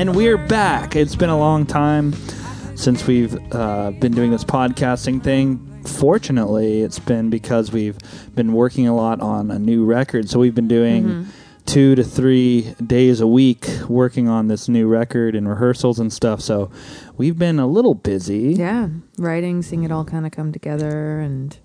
And we're back. It's been a long time since we've uh, been doing this podcasting thing. Fortunately, it's been because we've been working a lot on a new record. So we've been doing Mm-hmm. two to three days a week working on this new record and rehearsals and stuff. So we've been a little busy. Yeah, writing, seeing it all kind of come together, and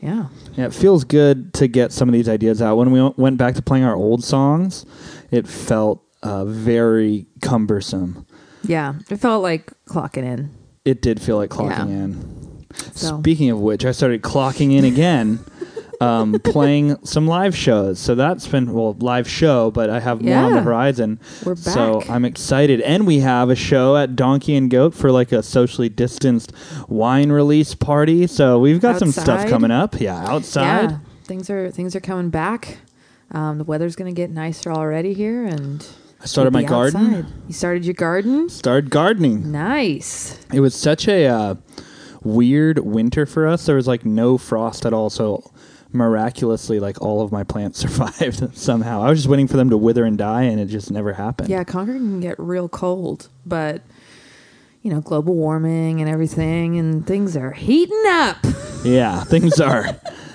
yeah, Yeah, it feels good to get some of these ideas out. When we went back to playing our old songs, it felt uh, very cumbersome. yeah, it felt like clocking in. It did feel like clocking Yeah. in. So- Speaking of which, I started clocking in again, um, playing some live shows. So that's been well, live show, but I have more on the horizon. We're back. So. I'm excited, and we have a show at Donkey and Goat for like a socially distanced wine release party. So we've got some stuff coming up. Yeah, outside. Yeah, things are things are coming back. Um, the weather's going to get nicer already here, and I started my garden. outside. You started your garden. Started gardening. Nice. It was such a uh, weird winter for us. There was like no frost at all, so miraculously, like all of my plants survived somehow. I was just waiting for them to wither and die, and it just never happened. Yeah, Concord can get real cold, but you know, global warming and everything, and things are heating up. yeah. Things are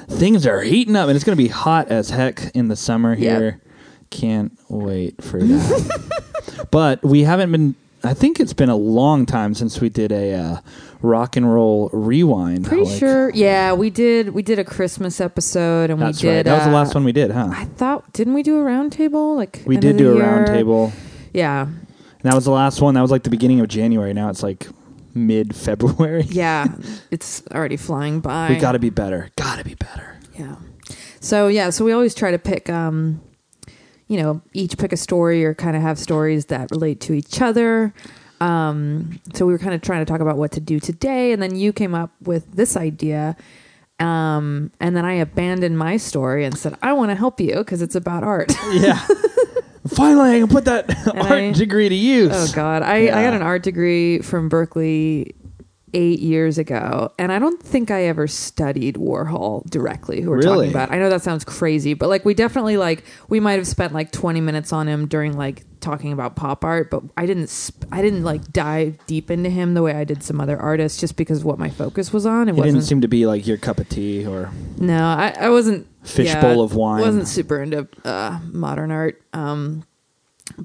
things are heating up, and it's going to be hot as heck in the summer Yep. Can't wait for that. but we haven't been. I think it's been a long time since we did a uh, rock and roll rewind. Pretty sure. Yeah, we did. We did a Christmas episode, and That's we did. right. That was the uh, last one we did, huh? I thought didn't we do a roundtable? Like we did do a roundtable. Yeah, And that was the last one. That was like the beginning of January. Now it's like mid February. yeah. it's already flying by. We got to be better. Got to be better. Yeah. So yeah, so we always try to pick um you know, each pick a story or kind of have stories that relate to each other. Um so we were kind of trying to talk about what to do today and then you came up with this idea. Um and then I abandoned my story and said I want to help you because it's about art. Yeah. Finally, I can put that art I- degree to use. oh god. I I got an art degree from Berkeley 8 years ago and I don't think I ever studied Warhol directly who we're Really? talking about. I know that sounds crazy, but like we definitely like we might have spent like 20 minutes on him during like talking about pop art, but I didn't sp- I didn't like dive deep into him the way I did some other artists just because of what my focus was on. It, It wasn't didn't seem to be like your cup of tea or No, I, I wasn't Fishbowl of wine. Wasn't super into uh, modern art. Um,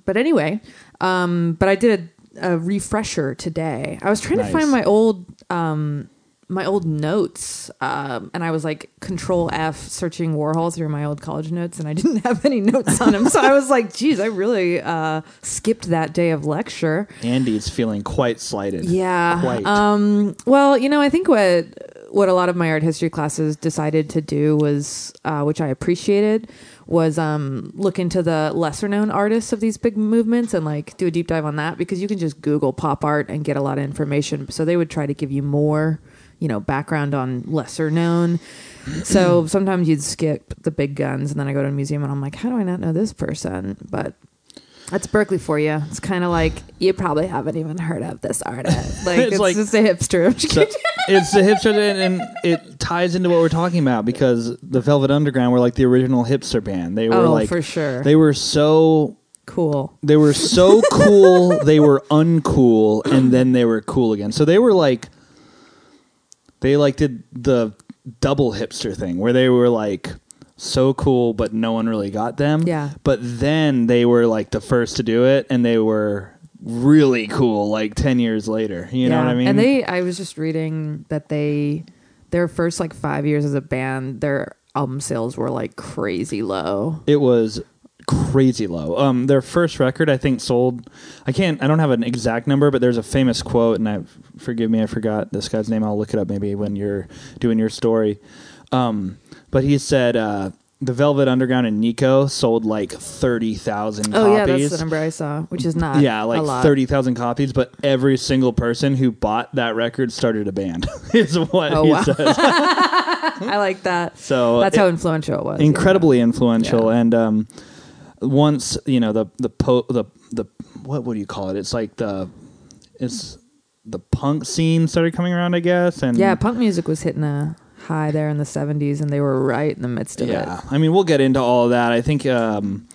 but anyway, um, but I did a, refresher today. I was trying Nice. to find my old um, my old notes, um, and I was like Control F searching Warhol through my old college notes, and I didn't have any notes on him. so I was like, "Geez, I really uh, skipped that day of lecture." Andy's feeling quite slighted. Yeah. Quite. Um, well, you know, I think what what a lot of my art history classes decided to do was, uh, which I appreciated, was um, look into the lesser known artists of these big movements and like do a deep dive on that because you can just Google pop art and get a lot of information. So they would try to give you more, you know, background on lesser known. So sometimes you'd skip the big guns, and then I go to a museum and I'm like, how do I not know this person? But that's Berkeley for you. It's kind of like you probably haven't even heard of this artist. Like It's it's, like- just a hipster. So it's the hipster, and, and it ties into what we're talking about because the Velvet Underground were like the original hipster band. They were oh, like for sure. they were so cool. they were so cool they were uncool and then they were cool again so they were like they like did the double hipster thing where they were like so cool but no one really got them Yeah. but then they were like the first to do it and they were really cool like 10 years later you know what i mean And they, I was just reading that they, their first like five years as a band, their album sales were like crazy low. it was crazy low. Um, their first record, I think, sold. I can't. I don't have an exact number, but there's a famous quote, and I forgive me, I forgot this guy's name. I'll look it up maybe when you're doing your story. Um, but he said uh, the Velvet Underground and Nico sold like thirty thousand Oh yeah, copies. that's the number I saw, which is not yeah, a like thirty thousand copies, but every single person who bought that record started a band. is what Oh, he wow. says. I like that. So That's it- how influential it was. yeah. incredibly influential Yeah. and um once you know the the po- the the what would you call it it's like the it's the punk scene started coming around i guess and Yeah, punk music was hitting a high there in the '70s, and they were right in the midst of it. yeah it. i mean we'll get into all of that i think um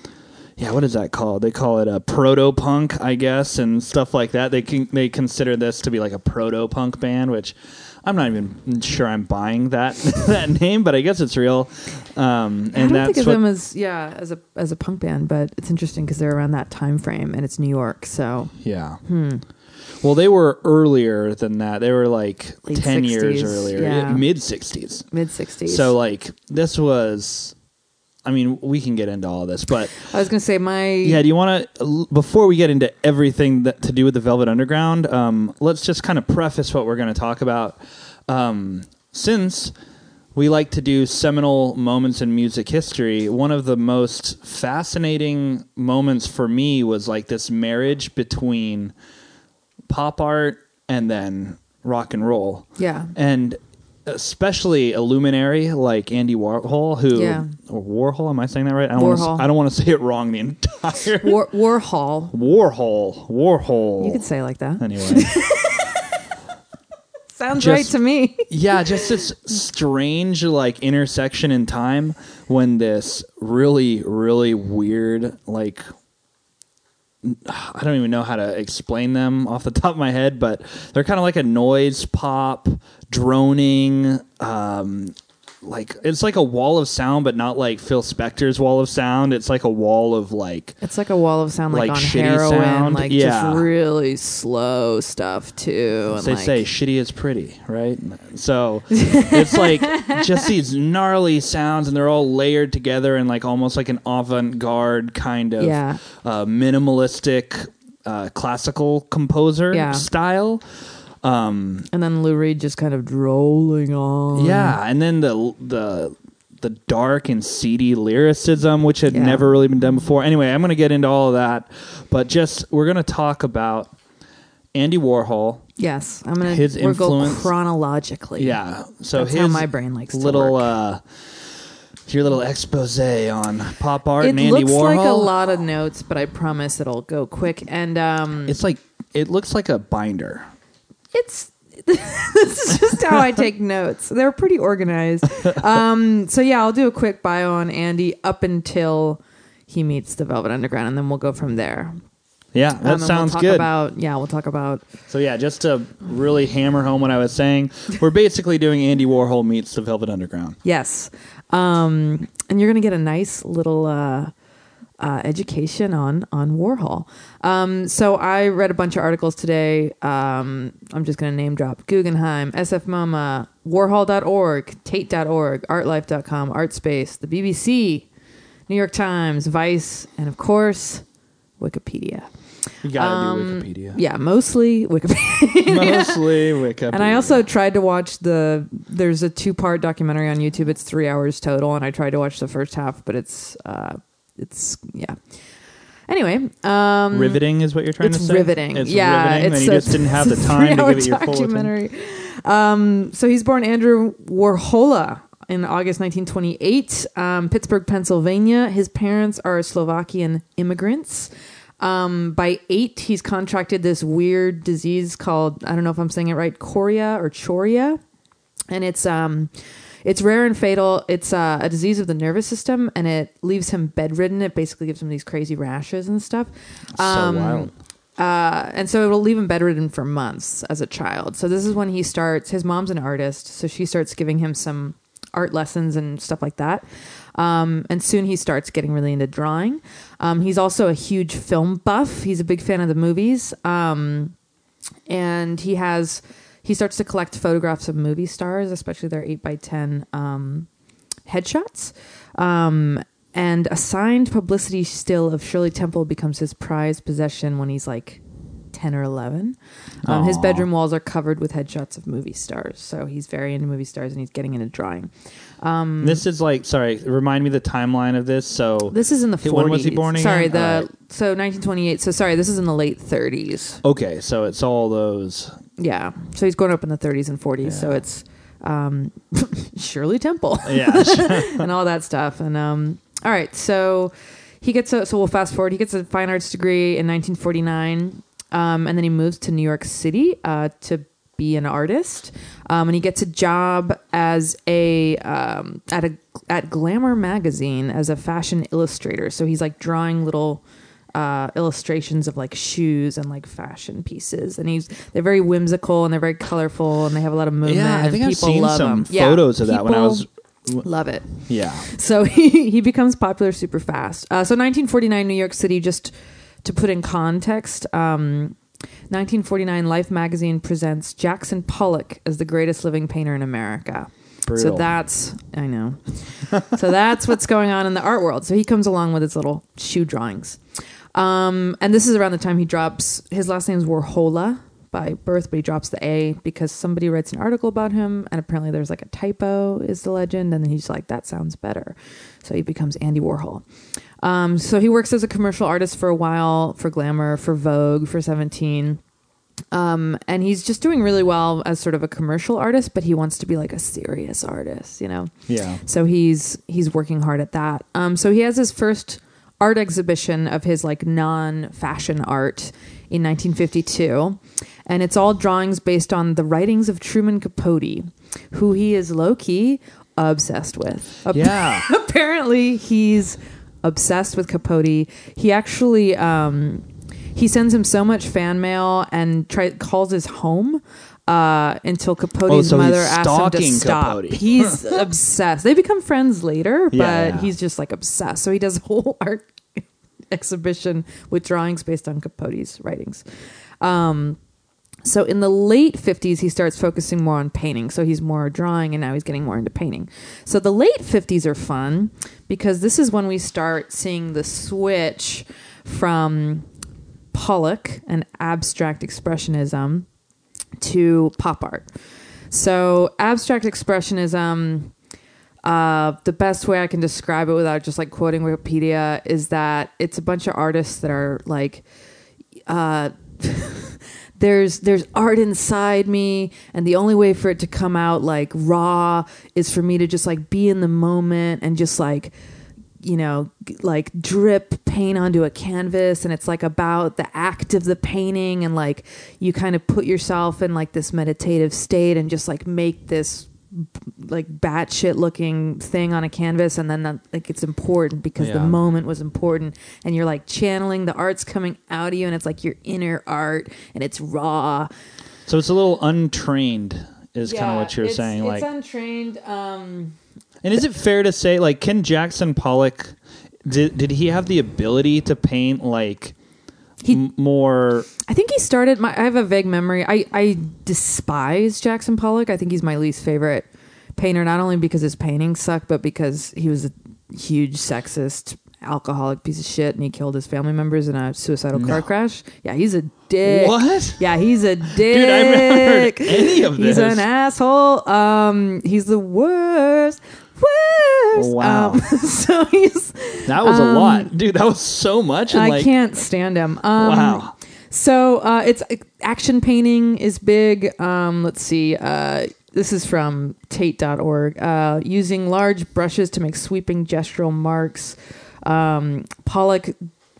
yeah, what is that called? They call it a proto punk, I guess, and stuff like that. They can they consider this to be like a proto punk band, which I'm not even sure I'm buying that that name, but I guess it's real. Um, and I don't that's think of what, them as yeah as a as a punk band, but it's interesting because they're around that time frame and it's New York, so yeah. hmm. Well, they were earlier than that. They were like Late ten years earlier, yeah. mid '60s. mid '60s. So like this was. I mean, we can get into all this, but I was gonna say my Yeah, do you want to before we get into everything that to do with the Velvet Underground? Um, let's just kind of preface what we're going to talk about. Um, since we like to do seminal moments in music history, one of the most fascinating moments for me was like this marriage between pop art and then rock and roll yeah and especially a luminary like Andy Warhol, who Yeah. or Warhol. Am I saying that right? I don't wanna Warhol. I don't want to say it wrong. The entire War, Warhol. Warhol, Warhol. You could say it like that. anyway. Sounds Just- right to me. yeah, just this strange like intersection in time when this really, really weird like. I don't even know how to explain them off the top of my head, but they're kind of like a noise pop, droning, um, like it's like a wall of sound, but not like Phil Spector's wall of sound. It's like a wall of like It's like a wall of sound, like, Like on shitty heroin, sound? like Yeah. just really slow stuff too. And they like, say, shitty is pretty, right? So it's like just these gnarly sounds, and they're all layered together in like almost like an avant-garde kind of Yeah. uh, minimalistic uh, classical composer Yeah. style. Um, and then Lou Reed just kind of drolling on. yeah, and then the the the dark and seedy lyricism, which had Yeah. never really been done before. Anyway, I'm going to get into all of that, but just we're going to talk about Andy Warhol. Yes, I'm gonna His we'll go influence- chronologically. Yeah, so That's his how my brain likes to little work. uh your little expose on pop art it and Andy looks Warhol. like a lot of notes, but I promise it'll go quick. And um, It's like it looks like a binder. It's this is just how I take notes. They're pretty organized. Um, so yeah, I'll do a quick bio on Andy up until he meets the Velvet Underground, and then we'll go from there. Yeah, Um, that and sounds we'll talk good. About yeah, we'll talk about so yeah, just to really hammer home what I was saying, we're basically doing Andy Warhol meets the Velvet Underground. yes, um, and you're gonna get a nice little. Uh, uh, education on on Warhol. Um, so I read a bunch of articles today. Um, I'm just going to name drop Guggenheim, SF MoMA, Warhol.org, Tate.org, ArtLife.com, ArtSpace, the BBC, New York Times, Vice, and of course Wikipedia. You gotta Um, do Wikipedia. Yeah, mostly Wikipedia. Mostly Wikipedia. And I also tried to watch the. There's a two part documentary on YouTube. It's three hours total, and I tried to watch the first half, but it's uh, it's yeah. Anyway, um, riveting is what you're trying to say. riveting. It's yeah, riveting. it's and you just didn't have the time to give it your full attention. Um, so he's born Andrew Warhola in August 1928, um, Pittsburgh, Pennsylvania. His parents are Slovakian immigrants. Um, by eight, he's contracted this weird disease called I don't know if I'm saying it right, chorea or choria, and it's um, it's rare and fatal. It's uh, a disease of the nervous system, and it leaves him bedridden. It basically gives him these crazy rashes and stuff. So Um, wild. uh, and so it'll leave him bedridden for months as a child. So this is when he starts. His mom's an artist, so she starts giving him some art lessons and stuff like that. Um, and soon he starts getting really into drawing. Um, he's also a huge film buff. He's a big fan of the movies. Um, and he has he starts to collect photographs of movie stars, especially their eight by ten um, headshots. Um, and a signed publicity still of Shirley Temple becomes his prized possession when he's like 10 or 11. Um, his bedroom walls are covered with headshots of movie stars. So he's very into movie stars and he's getting into drawing. Um, This is like sorry. Remind me the timeline of this. So this is in the 40s. When was he born again? Sorry, the right. so 1928. So sorry, this is in the late 30s. okay, so it's all those. Yeah. So he's growing up in the 30s and 40s. So it's um, Shirley Temple. Yeah, and all that stuff. And um, all right, so he gets a so we'll fast forward. He gets a fine arts degree in 1949, um, and then he moves to New York City uh, to be an artist, um, and he gets a job as a um, at a at Glamour magazine as a fashion illustrator. So he's like drawing little uh, illustrations of like shoes and like fashion pieces, and he's they're very whimsical and they're very colorful and they have a lot of movement. Yeah, I and think I've people seen love some them. Yeah, photos of that when I was. love it. Yeah. So he, he becomes popular super fast. Uh, so 1949, New York City, just to put in context, um, 1949 Life magazine presents Jackson Pollock as the greatest living painter in America. So that's, I know. so that's what's going on in the art world. So he comes along with his little shoe drawings. Um, and this is around the time he drops, his last name is Warhola by birth, but he drops the A because somebody writes an article about him, and apparently there's like a typo, is the legend. And then he's like, that sounds better. So he becomes Andy Warhol. Um, so he works as a commercial artist for a while for Glamour, for Vogue, for 17. Um, and he's just doing really well as sort of a commercial artist, but he wants to be like a serious artist, you know? Yeah. So he's he's working hard at that. Um, so he has his first art exhibition of his like non-fashion art in 1952, and it's all drawings based on the writings of Truman Capote, who he is low key obsessed with. Yeah. apparently he's obsessed with Capote. He actually um, he sends him so much fan mail and try, calls his home uh, until Capote's Oh, so mother asks him to stop. Capote. He's obsessed. They become friends later, but Yeah, yeah. he's just like obsessed. So he does a whole art exhibition with drawings based on Capote's writings. Um, so in the late 50s, he starts focusing more on painting. So he's more drawing and now he's getting more into painting. So the late 50s are fun because this is when we start seeing the switch from Pollock and abstract expressionism to pop art. So abstract expressionism uh, the best way I can describe it without just like quoting Wikipedia is that it's a bunch of artists that are like, uh, there's there's art inside me, and the only way for it to come out like raw is for me to just like be in the moment and just like you know, like drip paint onto a canvas and it's like about the act of the painting and like you kind of put yourself in like this meditative state and just like make this like batshit looking thing on a canvas and then that, like it's important because the moment was important and you're like channeling the art's coming out of you and it's like your inner art and it's raw So it's a little untrained, is kind of what you're saying. it's Like, untrained um and is it fair to say, like, Ken Jackson Pollock, did did he have the ability to paint like He- m- more? I think he started. My, I have a vague memory. I, I despise Jackson Pollock. I think he's my least favorite painter, not only because his paintings suck, but because he was a huge sexist, alcoholic piece of shit, and he killed his family members in a suicidal car crash. Yeah, he's a dick. What? Yeah, he's a dick. Dude, I've never heard any of this. He's an asshole. Um, he's the worst. Wow. Um, so he's. That was a Um, lot, dude. That was so much. And I like, can't stand him. Um, Wow. So uh, it's action painting is big. Um, let's see. Uh, this is from Tate.org. Uh, using large brushes to make sweeping gestural marks. Um, Pollock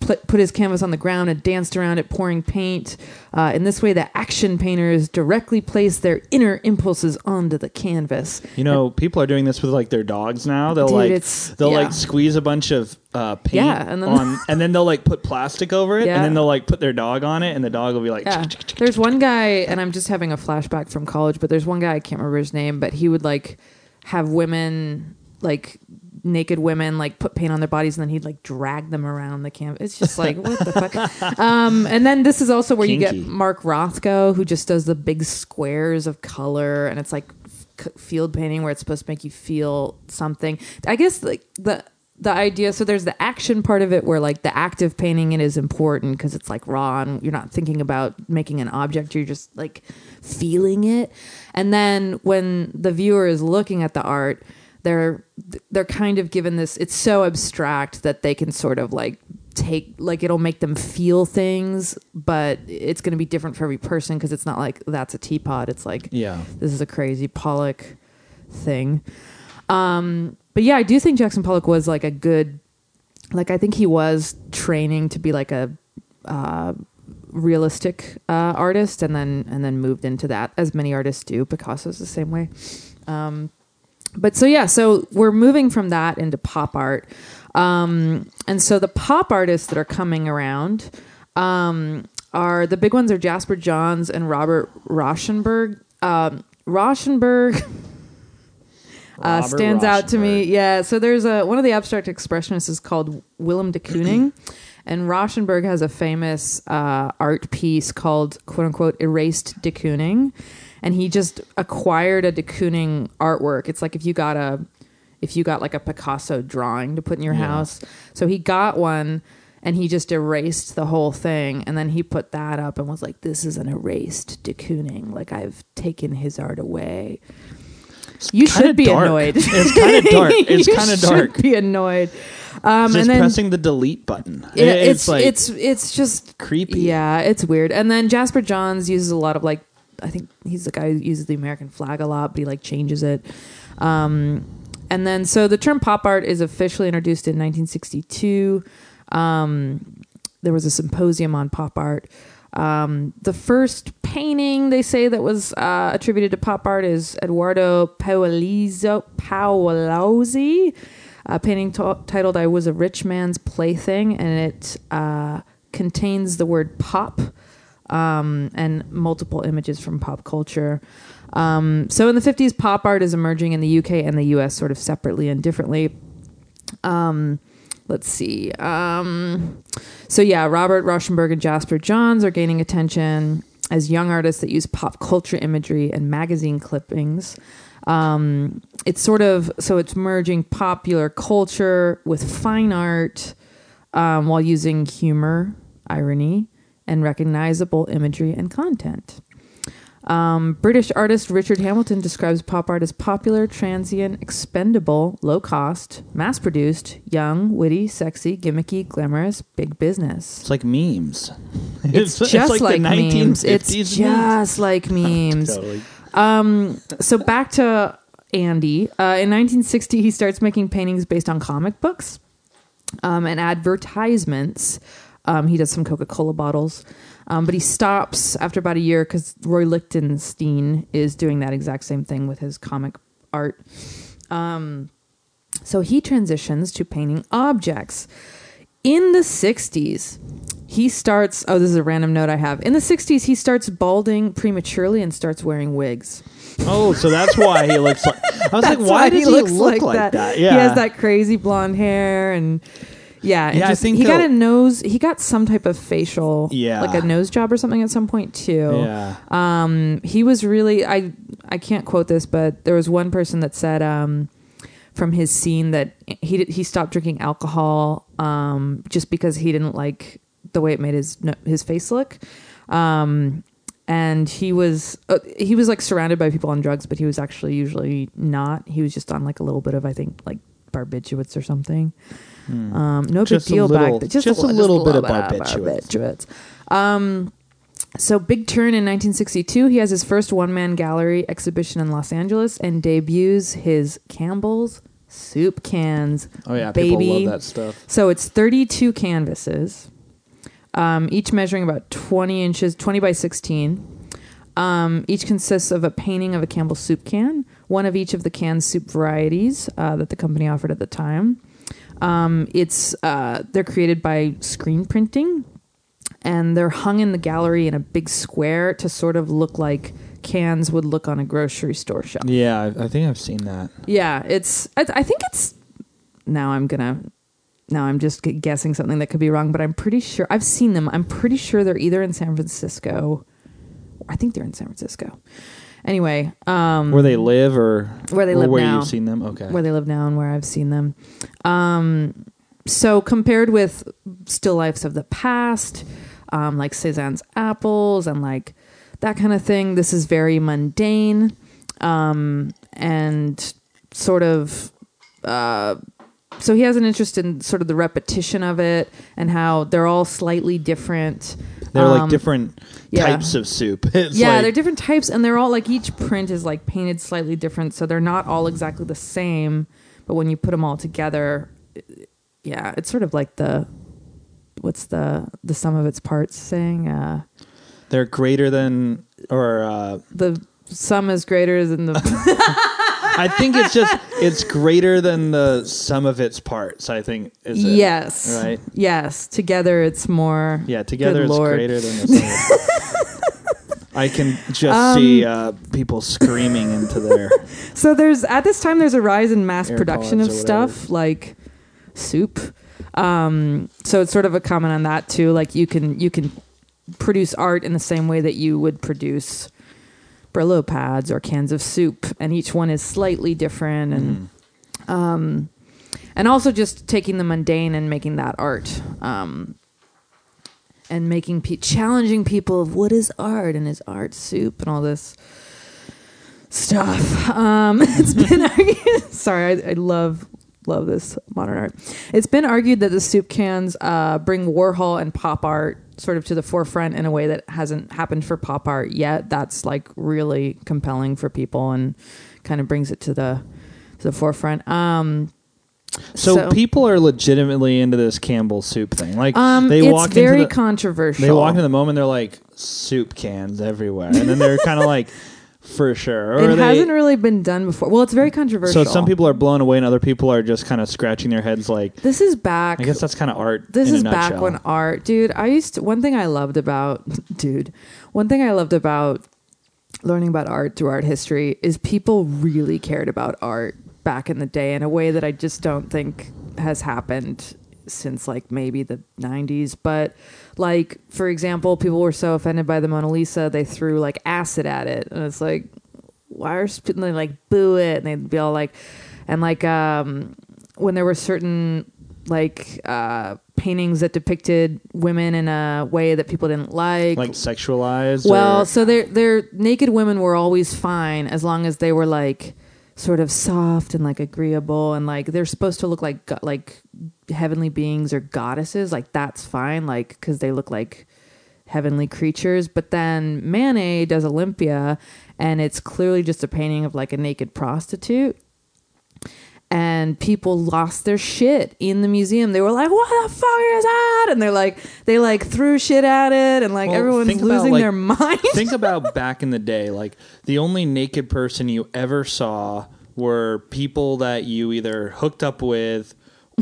put, put his canvas on the ground and danced around it, pouring paint. Uh, in this way, the action painters directly place their inner impulses onto the canvas. You know, people are doing this with like their dogs now. They'll Dude, like it's- they'll yeah. like squeeze a bunch of uh, paint Yeah, and then- on, and then they'll like put plastic over it, Yeah. and then they'll like put their dog on it, and the dog will be like, Yeah. There's one guy, and I'm just having a flashback from college, but there's one guy, I can't remember his name, but he would like have women, like naked women, like put paint on their bodies and then he'd like drag them around the canvas. It's just like, what the fuck? Um, and then this is also where you get Mark Rothko, who just does the big squares of color, and it's like f- field painting where it's supposed to make you feel something. I guess like the the idea so there's the action part of it where like the active painting it is important because it's like raw and you're not thinking about making an object you're just like feeling it and then when the viewer is looking at the art they're they're kind of given this it's so abstract that they can sort of like take like it'll make them feel things but it's going to be different for every person because it's not like that's a teapot it's like yeah. this is a crazy Pollock thing. Um, but yeah, I do think Jackson Pollock was like a good, like I think he was training to be like a uh, realistic uh, artist, and then and then moved into that, as many artists do. Picasso's the same way. Um, but so yeah, so we're moving from that into pop art, um, and so the pop artists that are coming around um, are the big ones are Jasper Johns and Robert Rauschenberg. Um, Rauschenberg. uh, stands out to me. Yeah. So there's a one of the abstract expressionists is called Willem de Kooning, and Rauschenberg has a famous uh, art piece called "quote unquote" erased de Kooning, and he just acquired a de Kooning artwork. It's like if you got a if you got like a Picasso drawing to put in your Yeah. house. So he got one. And he just erased the whole thing, and then he put that up and was like, "This is an erased de Kooning. Like I've taken his art away." You should be dark. annoyed. It's kind of dark. It's kind of should dark. Be annoyed. Um, Just and then pressing the delete button. It- it's like it's it's just creepy. Yeah, it's weird. And then Jasper Johns uses a lot of like I think he's the guy who uses the American flag a lot, but he like changes it. Um, and then so the term pop art is officially introduced in 1962. Um, there was a symposium on pop art. Um, the first painting they say that was uh, attributed to pop art is Eduardo Paolizzo, Paolozzi, a painting t- titled "I Was a Rich Man's Plaything," and it uh, contains the word "pop" um, and multiple images from pop culture. Um, so in the 50s, pop art is emerging in the UK and the US sort of separately and differently. Um, let's see. Um, so yeah, Robert Rauschenberg and Jasper Johns are gaining attention as young artists that use pop culture imagery and magazine clippings. Um, it's sort of so it's merging popular culture with fine art um, while using humor, irony, and recognizable imagery and content. Um, British artist Richard Hamilton describes pop art as popular, transient, expendable, low cost, mass produced, young, witty, sexy, gimmicky, glamorous, big business. It's like memes. It's, just like, the memes. It's 1950s just like memes. Totally. Um, so back to Andy. Uh, in 1960, he starts making paintings based on comic books um, and advertisements. Um, he does some Coca Cola bottles, um, but he stops after about a year because Roy Lichtenstein is doing that exact same thing with his comic art. Um, so he transitions to painting objects. In the 60s, he starts. Oh, this is a random note I have. In the 60s, he starts balding prematurely and starts wearing wigs. Oh, so that's why he looks like. I was like, That's why, does he, looks look like, that? Yeah, He has that crazy blonde hair and yeah, Yeah, I think he got a nose. He got some type of facial, Yeah. like a nose job or something at some point too. Yeah. Um, he was really I I can't quote this, but there was one person that said um, from his scene that he he stopped drinking alcohol um, just because he didn't like the way it made his his face look. Um, and he was uh, he was like surrounded by people on drugs, but he was actually usually not. He was just on like a little bit of I think like barbiturates or something. Um, no Hmm. Just big deal little- back. just a li- little bit of bit barbiturates. barbiturates. Um, so big turn in 1962. He has his first one man gallery exhibition in Los Angeles and debuts his Campbell's soup cans. Oh yeah, baby. people love that stuff. So it's 32 canvases, um, each measuring about 20 inches, 20 by 16. Um, each consists of a painting of a Campbell's soup can, one of each of the canned soup varieties uh, that the company offered at the time. Um, it's uh, they're created by screen printing, and they're hung in the gallery in a big square to sort of look like cans would look on a grocery store shelf. Yeah, I, I think I've seen that. Yeah, it's. I, I think it's. Now I'm gonna. Now I'm just guessing something that could be wrong, but I'm pretty sure I've seen them. I'm pretty sure they're either in San Francisco. I think they're in San Francisco. Anyway, um, Where they live or Where they or live where now. you've seen them. Okay. where they live now and where I've seen them. Um, so compared with still lifes of the past, um, like Cezanne's apples and like that kind of thing, this is very mundane um, and sort of. Uh, so he has an interest in sort of the repetition of it and how they're all slightly different. They're Um, like different yeah. types of soup. It's yeah, like, they're different types, and they're all like each print is like painted slightly different, so they're not all exactly the same. But when you put them all together, yeah, it's sort of like the what's the the sum of its parts saying? Uh, They're greater than, or uh, the sum is greater than the. I think it's just it's greater than the sum of its parts. I think is it? yes. Right. Yes. Together, it's more. Yeah, together it's Lord. greater than the sum. I can just see uh, people screaming into their. So there's at this time there's a rise in mass production of stuff like soup. Um, so it's sort of a comment on that too. Like you can you can produce art in the same way that you would produce Brillo pads or cans of soup, and each one is slightly different and. Um, and also just taking the mundane and making that art, um, and making pe- challenging people of what is art and is art soup and all this stuff. Um, it's been. Sorry, I, I love love this modern art. It's been argued that the soup cans uh, bring Warhol and pop art sort of to the forefront in a way that hasn't happened for pop art yet. That's like really compelling for people and kind of brings it to the to the forefront. Um, So, So- people are legitimately into this Campbell soup thing. Like um, they walk very into the, controversial. they walk into the moment, they're like soup cans everywhere, and then they're kind of like for sure. Or it they, hasn't really been done before. Well, it's very controversial. so some people are blown away, and other people are just kind of scratching their heads. Like This is back. I guess that's kind of art. This is back when art, dude. I used to, one thing I loved about, dude, one thing I loved about learning about art through art history is people really cared about art back in the day in a way that I just don't think has happened since like maybe the 90s. But like, for example, people were so offended by the Mona Lisa, they threw like acid at it. And it's like, why are and they like boo it? And they'd be all like, and like, um, when there were certain like uh, paintings that depicted women in a way that people didn't like. like sexualized. well, or, so their their naked women were always fine as long as they were like sort of soft and like agreeable and like they're supposed to look like like heavenly beings or goddesses. Like that's fine, like because they look like heavenly creatures. But then Manet does Olympia, and it's clearly just a painting of like a naked prostitute and people lost their shit in the museum. They were like, "What the fuck is that?" And they're like, they like threw shit at it, and like Well, everyone's think about, losing like, their mind. think about back in the day. Like the only naked person you ever saw were people that you either hooked up with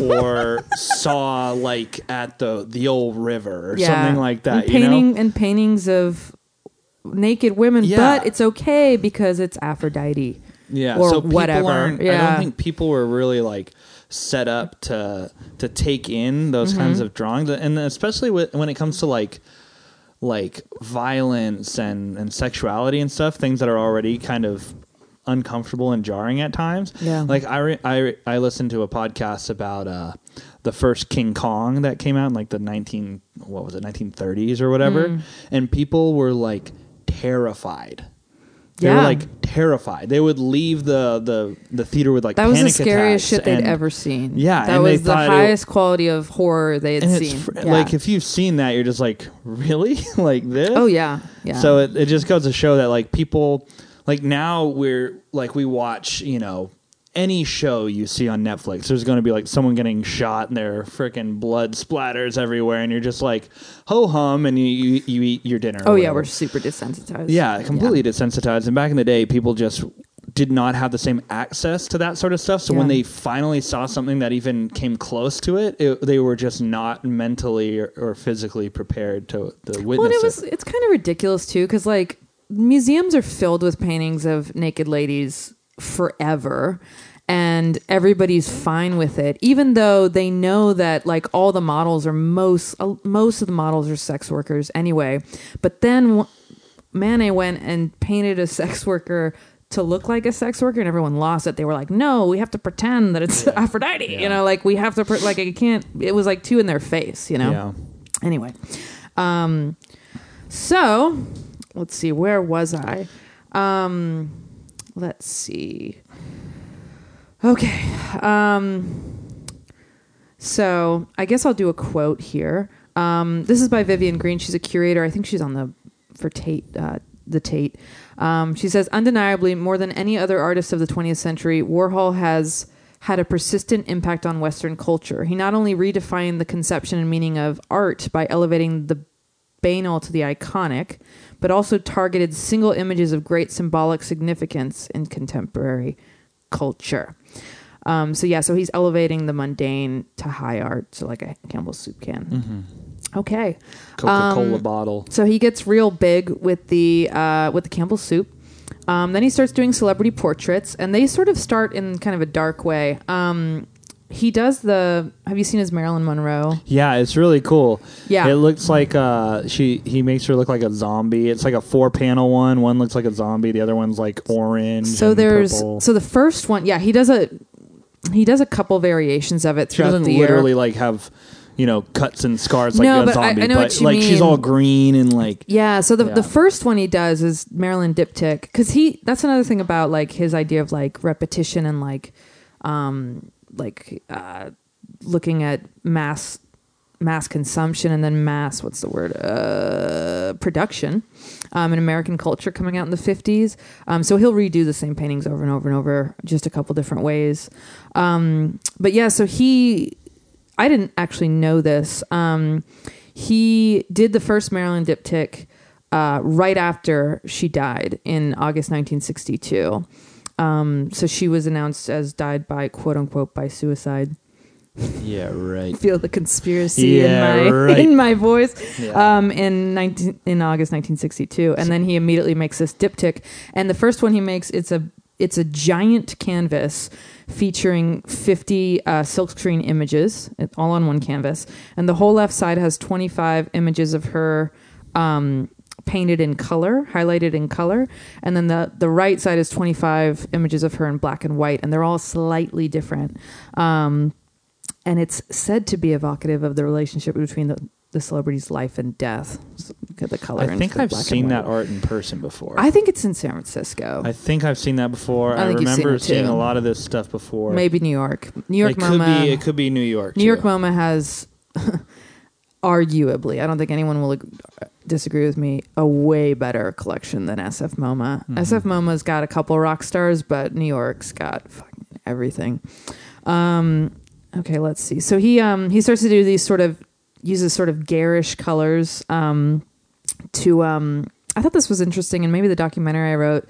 or saw like at the the old river or something like that. And you know? painting and paintings of naked women, Yeah. but it's okay because it's Aphrodite. Yeah, or so people whatever. aren't. I don't think people were really like set up to to take in those Mm-hmm. kinds of drawings, and especially with, when it comes to like like violence and and sexuality and stuff, things that are already kind of uncomfortable and jarring at times. Yeah. like I re- I re- I listened to a podcast about uh the first King Kong that came out in like the nineteen what was it nineteen thirties or whatever, Mm. and people were like terrified. They Yeah. were like terrified. They would leave the the the theater with like That was the scariest shit they'd and- ever seen. Yeah, that was the thought it- highest quality of horror they had seen. fr- Yeah. like if you've seen that, you're just like, really, like this? oh yeah, yeah. So it, it just goes to show that like people, like now we're like we watch, you know, any show you see on Netflix, there's going to be like someone getting shot and their freaking blood splatters everywhere, and you're just like ho hum, and you you, you eat your dinner. oh yeah, we're super desensitized. Yeah, completely desensitized. And back in the day, people just did not have the same access to that sort of stuff. So when they finally saw something that even came close to it, it they were just not mentally or, or physically prepared to, to witness Well, it was it. it's kind of ridiculous too because like museums are filled with paintings of naked ladies forever and everybody's fine with it even though they know that like all the models are most uh, most of the models are sex workers anyway. But then w- Manet went and painted a sex worker to look like a sex worker and everyone lost it. They were like no we have to pretend that it's Aphrodite you know like we have to pre- like it can't it was like two in their face you know? Yeah. anyway um so let's see where was i? Um let's see. Okay um so i guess i'll do a quote here. Um this is by vivian green. She's a curator. I think she's on the for tate uh the tate. Um she says undeniably more than any other artist of the 20th century warhol has had a persistent impact on Western culture. He not only redefined the conception and meaning of art by elevating the banal to the iconic, but also targeted single images of great symbolic significance in contemporary culture. Um, so yeah, so he's elevating the mundane to high art, so like a Campbell's soup can. Okay. Coca Cola Um, bottle. So he gets real big with the uh, with the Campbell soup. Um, then he starts doing celebrity portraits, and they sort of start in kind of a dark way. Um, he does the. Have you seen his Marilyn Monroe? Yeah, it's really cool. Yeah. it looks like uh, she. He makes her look like a zombie. It's like a four panel one. One looks like a zombie. The other one's like orange. So and there's purple. so the first one, yeah, he does a he does a couple variations of it she doesn't the year. literally like have you know cuts and scars like No, a but I- zombie. I know but what you like she's all green and like Yeah, so the Yeah. the first one he does is Marilyn Diptych because he that's another thing about like his idea of like repetition and like um like uh looking at mass mass consumption and then mass what's the word uh production um in American culture coming out in the 50s um so he'll redo the same paintings over and over and over just a couple different ways um but yeah so he I didn't actually know this. Um, he did the first Marilyn Diptych uh, right after she died in August 1962. Um, so she was announced as died by quote unquote by suicide. yeah right. Feel the conspiracy Yeah, in my right. in my voice. Yeah. Um, in 19, in August 1962, and then he immediately makes this diptych. And the first one he makes it's a it's a giant canvas featuring 50 uh, silkscreen images, all on one canvas, and the whole left side has 25 images of her. Um, painted in color highlighted in color and then the the right side is 25 images of her in black and white and they're all slightly different um and it's said to be evocative of the relationship between the, the celebrity's life and death. Look at the color. I think I've seen that art in person before. I think it's in San Francisco, I think I've seen that before. I I, think you've seen remember seeing a lot of this stuff before. maybe New York. New York it MoMA. could be. It could be New York. New York too. MoMA has, arguably, I don't think anyone will disagree with me, a way better collection than SF MoMA. Mm-hmm. SF MoMA's got a couple rock stars, but New York's got fucking everything. Um, okay, let's see. So he um he starts to do these sort of uses sort of garish colors um to um I thought this was interesting and maybe the documentary I wrote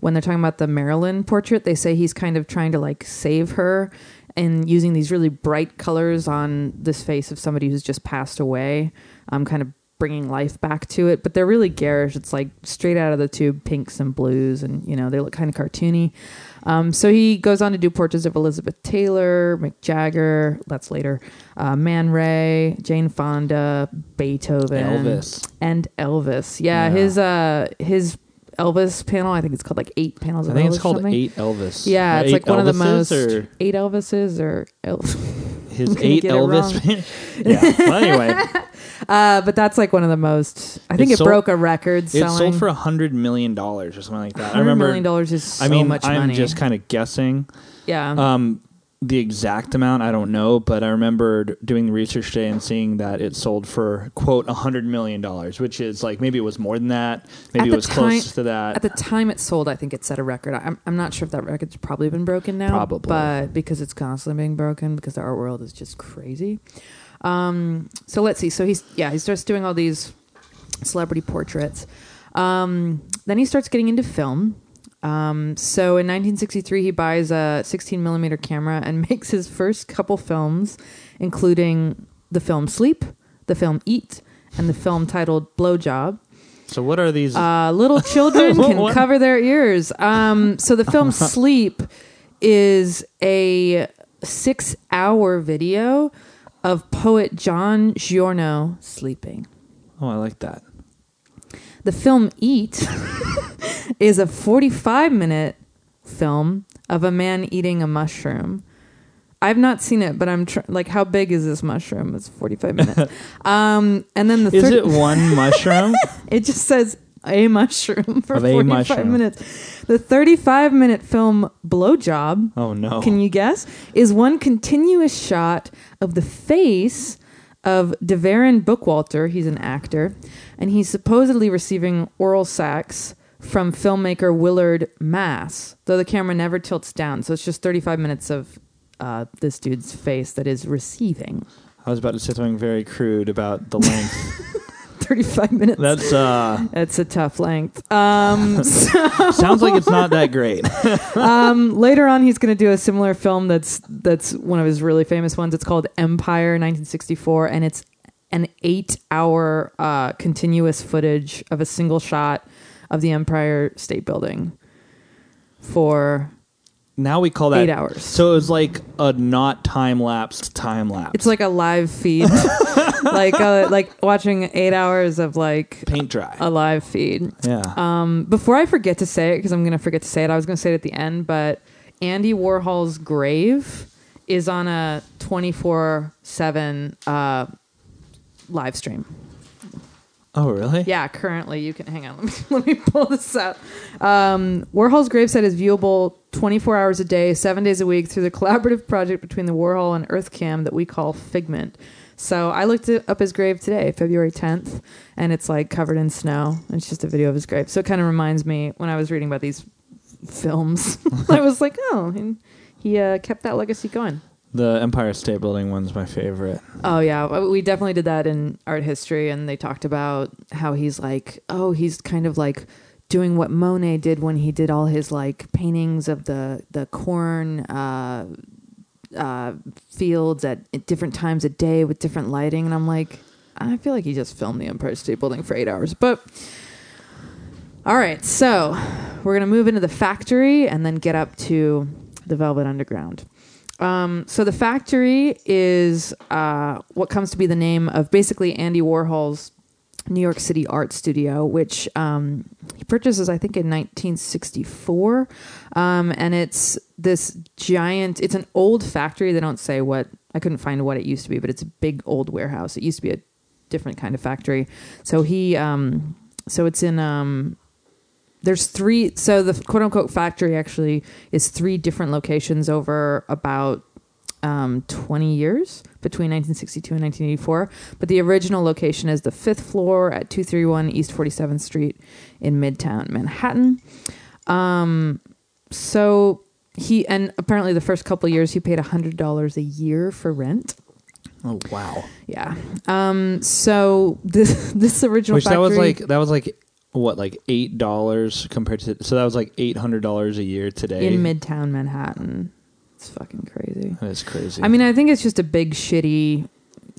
when they're talking about the Marilyn portrait, they say he's kind of trying to like save her and using these really bright colors on this face of somebody who's just passed away, um, kind of bringing life back to it. But they're really garish. It's like straight out of the tube, pinks and blues, and you know they look kind of cartoony. Um, so he goes on to do portraits of Elizabeth Taylor, Mick Jagger, that's later, uh, Man Ray, Jane Fonda, Beethoven, Elvis. and Elvis. Yeah, Yeah. his uh his Elvis panel. I think it's called like eight panels. I of think Elvis it's called. Eight Elvis. Yeah, it's like one of the most Or eight Elvises or El- his eight Elvis. yeah. Well, anyway, uh, but that's like one of the most. I think It it, sold- broke a record it selling. sold for a hundred million dollars or something like that. I 100 remember. million dollars is so I mean, much I'm money. just kind of guessing. yeah. Um, the exact amount I don't know, but I remembered doing the research today and seeing that it sold for quote a hundred million dollars, which is like maybe it was more than that, maybe it was time- close to that. At the time it sold, I think it set a record. I'm, I'm not sure if that record's probably been broken now. Probably. But because it's constantly being broken, because the art world is just crazy. Um, so let's see. So he's, yeah, he starts doing all these celebrity portraits. Um, then he starts getting into film. Um, so in 1963, he buys a 16 millimeter camera and makes his first couple films, including the film Sleep, the film Eat, and the film titled Blowjob. so what are these? Uh, little children What- can what? cover their ears. Um, so the film Sleep is a six hour video of poet John Giorno sleeping. oh, I like that. The film Eat is a 45 minute film of a man eating a mushroom. I've not seen it, but I'm tr- like, how big is this mushroom? It's 45 minutes. um, and then the Is third, it one mushroom? It just says a mushroom for Of 45 mushroom. minutes. The 35 minute film Blowjob, Oh no! can you guess, is one continuous shot of the face of DeVeren Bookwalter. He's an actor, and he's supposedly receiving oral sex from filmmaker Willard Maas, though the camera never tilts down. So it's just 35 minutes of uh, this dude's face that is receiving. I was about to say something very crude about the length. 35 minutes. That's uh That's a tough length. Um, sounds like it's not that great. um, later on, he's going to do a similar film that's that's one of his really famous ones. It's called Empire, 1964, and it's an eight-hour uh, continuous footage of a single shot of the Empire State Building for Now we call that eight hours. So it was like a not time lapsed time lapse. It's like a live feed, like uh, like watching eight hours of like paint dry. a live feed. yeah. Um, before I forget to say it, because I'm going to forget to say it, I was going to say it at the end, but Andy Warhol's grave is on a 24 7 uh, live stream. Oh really? Yeah, currently you can hang on. Let me, let me pull this up. Um, Warhol's gravesite is viewable 24 hours a day, seven days a week through the collaborative project between the Warhol and EarthCam that we call Figment. So I looked up his grave today, February 10th, and it's like covered in snow. It's just a video of his grave. So it kind of reminds me when I was reading about these films, I was like, oh, he uh, kept that legacy going. The Empire State Building one's my favorite. Oh yeah, we definitely did that in art history, and they talked about how he's like, oh, he's kind of like doing what Monet did when he did all his like paintings of the the corn uh, uh, fields at, at different times a day with different lighting, and I'm like, I feel like he just filmed the Empire State Building for eight hours, but. All right, so we're gonna move into the factory and then get up to the Velvet Underground. Um, so the factory is uh, what comes to be the name of basically Andy Warhol's New York City art studio, which um, he purchases, I think, in 1964. Um, and it's this giant. It's an old factory. They don't say what. I couldn't find what it used to be, but it's a big old warehouse. It used to be a different kind of factory. So he. Um, so it's in. There's three so the quote unquote factory actually is three different locations over about um, 20 years between 1962 and 1984 but the original location is the fifth floor at 231 east 47th street in midtown manhattan. Um, so he and apparently the first couple of years he paid $100 a year for rent. Oh wow. yeah. Um, so this this original Which that was like that was like what like eight dollars compared to so that was like eight hundred dollars a year today. in midtown manhattan it's fucking crazy is crazy. I mean, I think it's just a big shitty,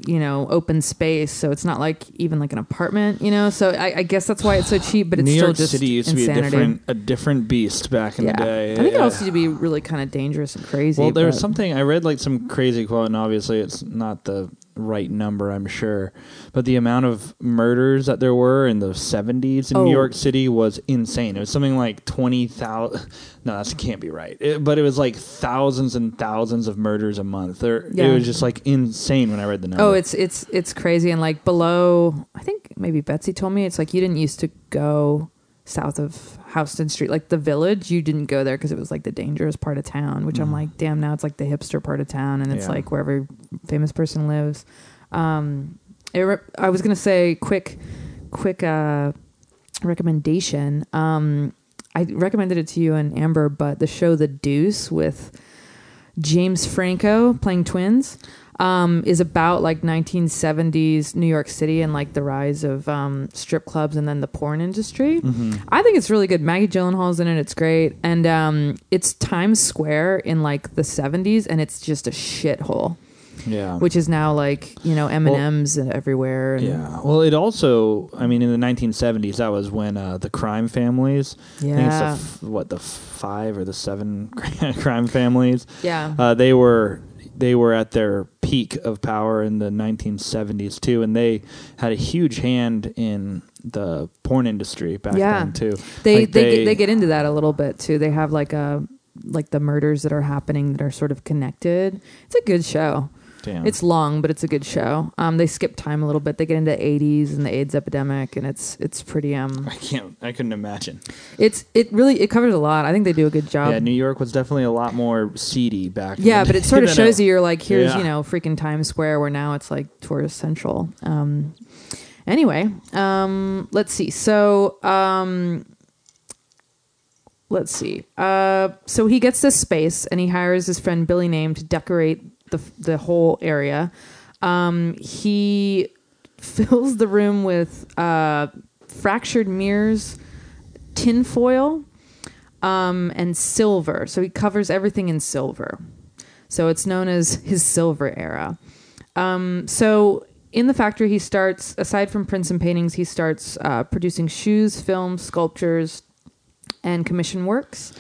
you know, open space. So it's not like even like an apartment, you know. So I, I guess that's why it's so cheap. But it's New still York just City used to be a different a different beast back in yeah, the day. I think it also used to be really kind of dangerous and crazy. Well, there was something I read like some crazy quote, and obviously it's not the right number, I'm sure, but the amount of murders that there were in the 70s in Oh. New York City was insane. It was something like 20,000. No, that can't be right. It- but it was like thousands and thousands of murders a month. There, Yeah. It was just like insane when I read the number. Oh, it's it's it's crazy and like below. I think maybe Betsy told me it's like you didn't used to go south of Houston Street, like the village. You didn't go there because it was like the dangerous part of town. Which I'm Mhm. like, damn. Now it's like the hipster part of town, and it's Yeah. like where every famous person lives. Um, it re- I was gonna say quick, quick uh, recommendation. Um, I recommended it to you and Amber, but the show The Deuce with James Franco playing twins um, is about like 1970s New York City and like the rise of um, strip clubs and then the porn industry. Mhm. I think it's really good. Maggie Gyllenhaal's in it. It's great, and um, it's Times Square in like the 70s, and it's just a shithole, Yeah. which is now like you know M and M's everywhere. And yeah. Well, it also, I mean, in the 1970s, that was when uh, the crime families, I think it's yeah, the, what, the five or the seven crime families, yeah. uh, they were they were at their peak of power in the 1970s too, and they had a huge hand in the porn industry back Yeah. then too. they, like they they- get, they get into that a little bit too. They have like a like the murders that are happening that are sort of connected. It's a good show. Damn. It's long, but it's a good show. Um, they skip time a little bit. They get into the 80s and the AIDS epidemic, and it's it's pretty um, I can't. I couldn't imagine. it's it really it covers a lot. I think they do a good job. yeah, New York was definitely a lot more seedy back. Yeah, but it sort of shows you you're like here's Yeah. you know freaking Times Square where now it's like tourist central. Um, anyway, um, let's see. So um, let's see. Uh, so he gets this space and he hires his friend Billy Name to decorate the the whole area. Um, he fills the room with uh, fractured mirrors, tinfoil, um, and silver. So he covers everything in silver. So it's known as his silver era. Um, so in the factory, he starts, aside from prints and paintings, he starts uh, producing shoes, films, sculptures, and commission works.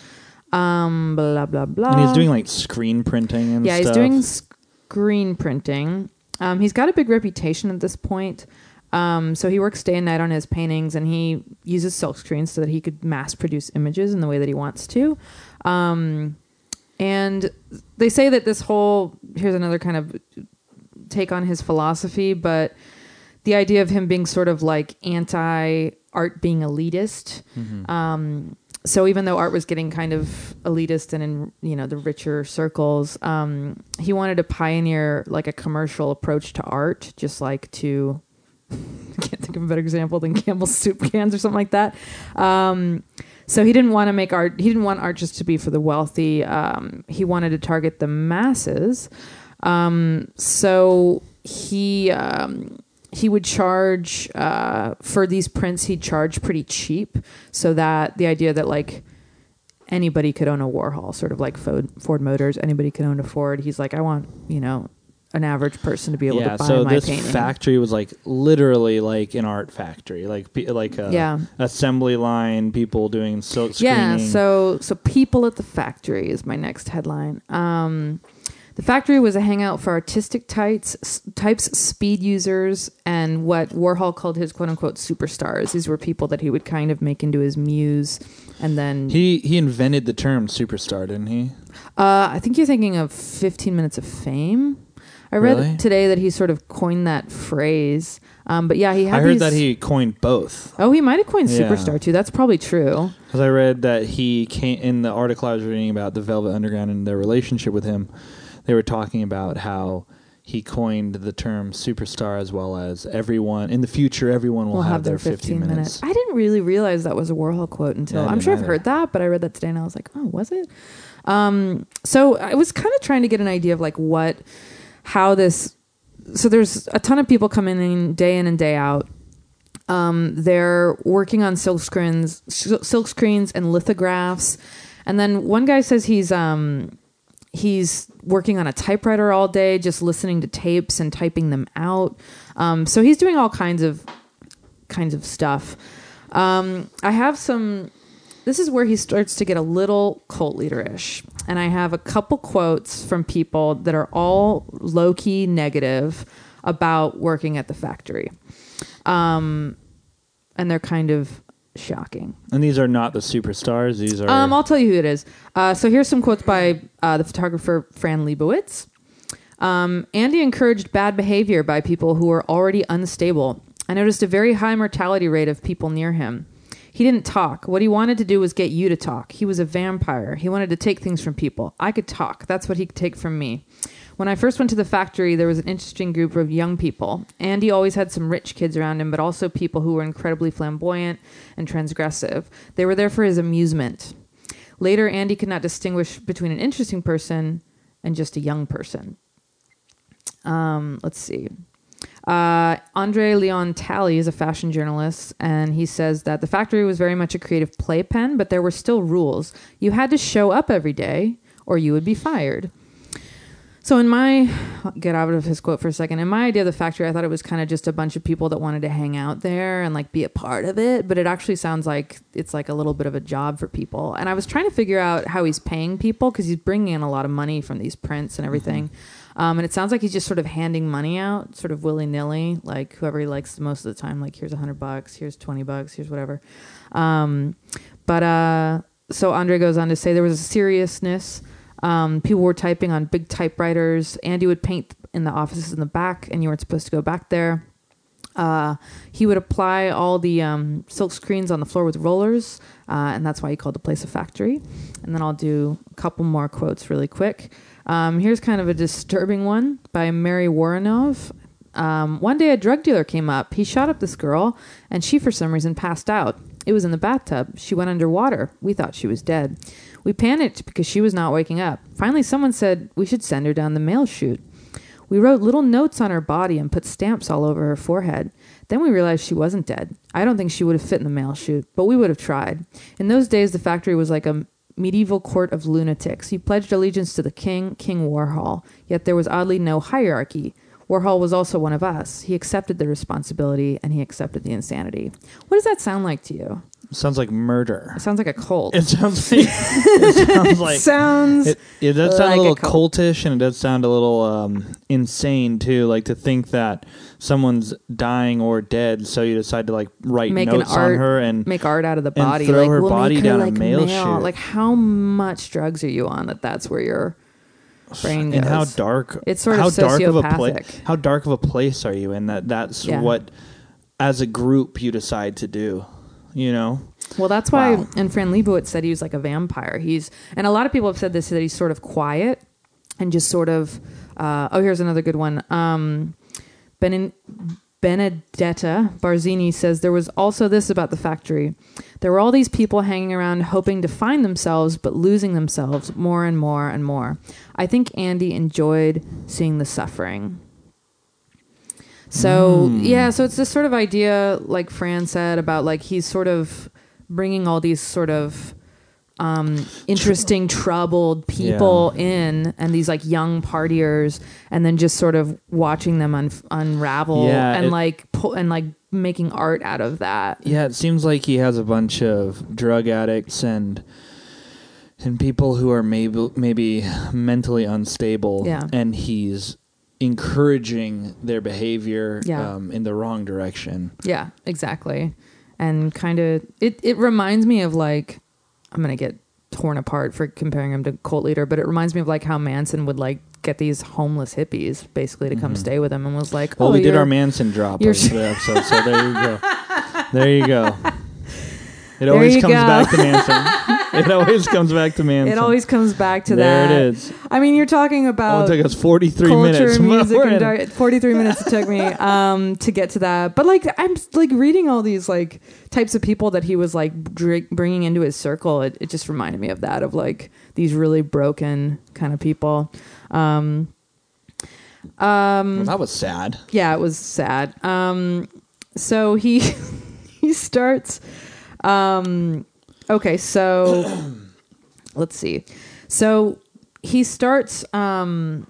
Um, blah blah blah. And he's doing like screen printing and yeah, stuff. he's doing screen printing. Um, he's got a big reputation at this point. Um, so he works day and night on his paintings, and he uses silk screens so that he could mass produce images in the way that he wants to. Um, and they say that this whole here's another kind of take on his philosophy, but the idea of him being sort of like anti art being elitist. Um, so even though art was getting kind of elitist and in you know the richer circles, um, he wanted to pioneer like a commercial approach to art, just like to I can't think of a better example than Campbell's soup cans or something like that. Um, so he didn't want to make art. He didn't want art just to be for the wealthy. Um, he wanted to target the masses. Um, so he um, he would charge uh, for these prints. He'd charge pretty cheap, so that the idea that like anybody could own a Warhol, sort of like Ford, Ford Motors, anybody could own a Ford. He's like, I want you know an average person to be able yeah, to buy so my this painting. factory was like literally like an art factory, like like a Yeah. assembly line, people doing silk screening. Yeah, so so people at the factory is my next headline. Um, the factory was a hangout for artistic types, types, speed users, and what Warhol called his "quote unquote" superstars. These were people that he would kind of make into his muse, and then he he invented the term superstar, didn't he? uh, I think you're thinking of 15 Minutes of Fame. I read Really? today that he sort of coined that phrase. Um, but yeah, he had I heard these- that he coined both. Oh, he might have coined Yeah. superstar too. That's probably true. Because I read that he came in the article I was reading about the Velvet Underground and their relationship with him. They were talking about how he coined the term superstar as well as everyone in the future. Everyone will we'll have, their 15, minutes. I didn't really realize that was a Warhol quote until Yeah, I'm sure I've either. heard that, but I read that today and I was like, oh, was it? Um, so I was kind of trying to get an idea of like what, how this. So there's a ton of people coming in day in and day out. Um, they're working on silk screens, silk screens and lithographs, and then one guy says he's um, he's working on a typewriter all day, just listening to tapes and typing them out. Um, so he's doing all kinds of kinds of stuff. Um, I have some. This is where he starts to get a little cult leaderish, and I have a couple quotes from people that are all low key negative about working at the factory, um, and they're kind of shocking. And these are not the superstars. These are. Um, I'll tell you who it is. Uh, so here's some quotes by uh, the photographer Fran Lebowitz. Um, Andy encouraged bad behavior by people who were already unstable. I noticed a very high mortality rate of people near him. He didn't talk. What he wanted to do was get you to talk. He was a vampire. He wanted to take things from people. I could talk. That's what he could take from me. When I first went to the factory, there was an interesting group of young people. Andy always had some rich kids around him, but also people who were incredibly flamboyant and transgressive. They were there for his amusement. Later, Andy could not distinguish between an interesting person and just a young person. Um, let's see. Uh, Andre Leon Talley is a fashion journalist, and he says that the factory was very much a creative playpen, but there were still rules. You had to show up every day, or you would be fired. So, in my I'll get out of his quote for a second, in my idea of the factory, I thought it was kind of just a bunch of people that wanted to hang out there and like be a part of it. But it actually sounds like it's like a little bit of a job for people. And I was trying to figure out how he's paying people because he's bringing in a lot of money from these prints and everything. Um, and it sounds like he's just sort of handing money out, sort of willy nilly, like whoever he likes most of the time. Like here's a hundred bucks, here's twenty bucks, here's whatever. Um, but uh, so Andre goes on to say there was a seriousness. Um, people were typing on big typewriters. Andy would paint in the offices in the back, and you weren't supposed to go back there. Uh, he would apply all the um, silk screens on the floor with rollers, uh, and that's why he called the place a factory. And then I'll do a couple more quotes really quick. Um, here's kind of a disturbing one by Mary Woronov. Um, one day, a drug dealer came up. He shot up this girl, and she, for some reason, passed out. It was in the bathtub. She went underwater. We thought she was dead. We panicked because she was not waking up. Finally, someone said we should send her down the mail chute. We wrote little notes on her body and put stamps all over her forehead. Then we realized she wasn't dead. I don't think she would have fit in the mail chute, but we would have tried. In those days, the factory was like a medieval court of lunatics. You pledged allegiance to the king, King Warhol, yet there was oddly no hierarchy. Warhol was also one of us. He accepted the responsibility and he accepted the insanity. What does that sound like to you? Sounds like murder. It sounds like a cult. It sounds like it sounds like sounds it, it does sound like a a little cult. cultish and it does sound a little um, insane too. Like to think that someone's dying or dead, so you decide to like write Make an notes on her and make art out of the and body. throw like, her we'll body make her, down a like, mail mail. chute. Like how much drugs are you on that that's where your brain goes? and how dark It's sort of dark of a place how dark of a place are you in that that's Yeah. what as a group you decide to do you know Well, that's why, Wow. and Fran Lebowitz said he was like a vampire. He's, and a lot of people have said this that he's sort of quiet and just sort of. Uh, oh, here's another good one. Um, Benin, Benedetta Barzini says there was also this about the factory. There were all these people hanging around hoping to find themselves, but losing themselves more and more and more. I think Andy enjoyed seeing the suffering. So hmm. yeah, so it's this sort of idea, like Fran said, about like he's sort of bringing all these sort of um, interesting, troubled people in, and these like young partiers, and then just sort of watching them un- unravel Yeah, and it- like pull and like making art out of that. yeah it seems like he has a bunch of drug addicts and and people who are maybe maybe mentally unstable Yeah. and he's encouraging their behavior Yeah. um, in the wrong direction Yeah, exactly. And kind of it it reminds me of like I'm going to get torn apart for comparing him to cult leader, but it reminds me of like how Manson would like get these homeless hippies basically to come stay with him and was like, Mm-hmm. well "Oh, we did our manson drop of the episode so there you go there you go it There always comes go. back to manson it always comes back to manson It always comes back to there that. There it is I mean, you're talking Oh, about it took us 43 culture, minutes. music, and dark. 43 minutes it took me um, to get to that. But like, I'm like reading all these like types of people that he was like dr- bringing into his circle. It, it just reminded me of that of like these really broken kind of people. Um, Well, that was sad. yeah, it was sad. Um, so he he starts. Um, okay, so let's see. So he starts. Um,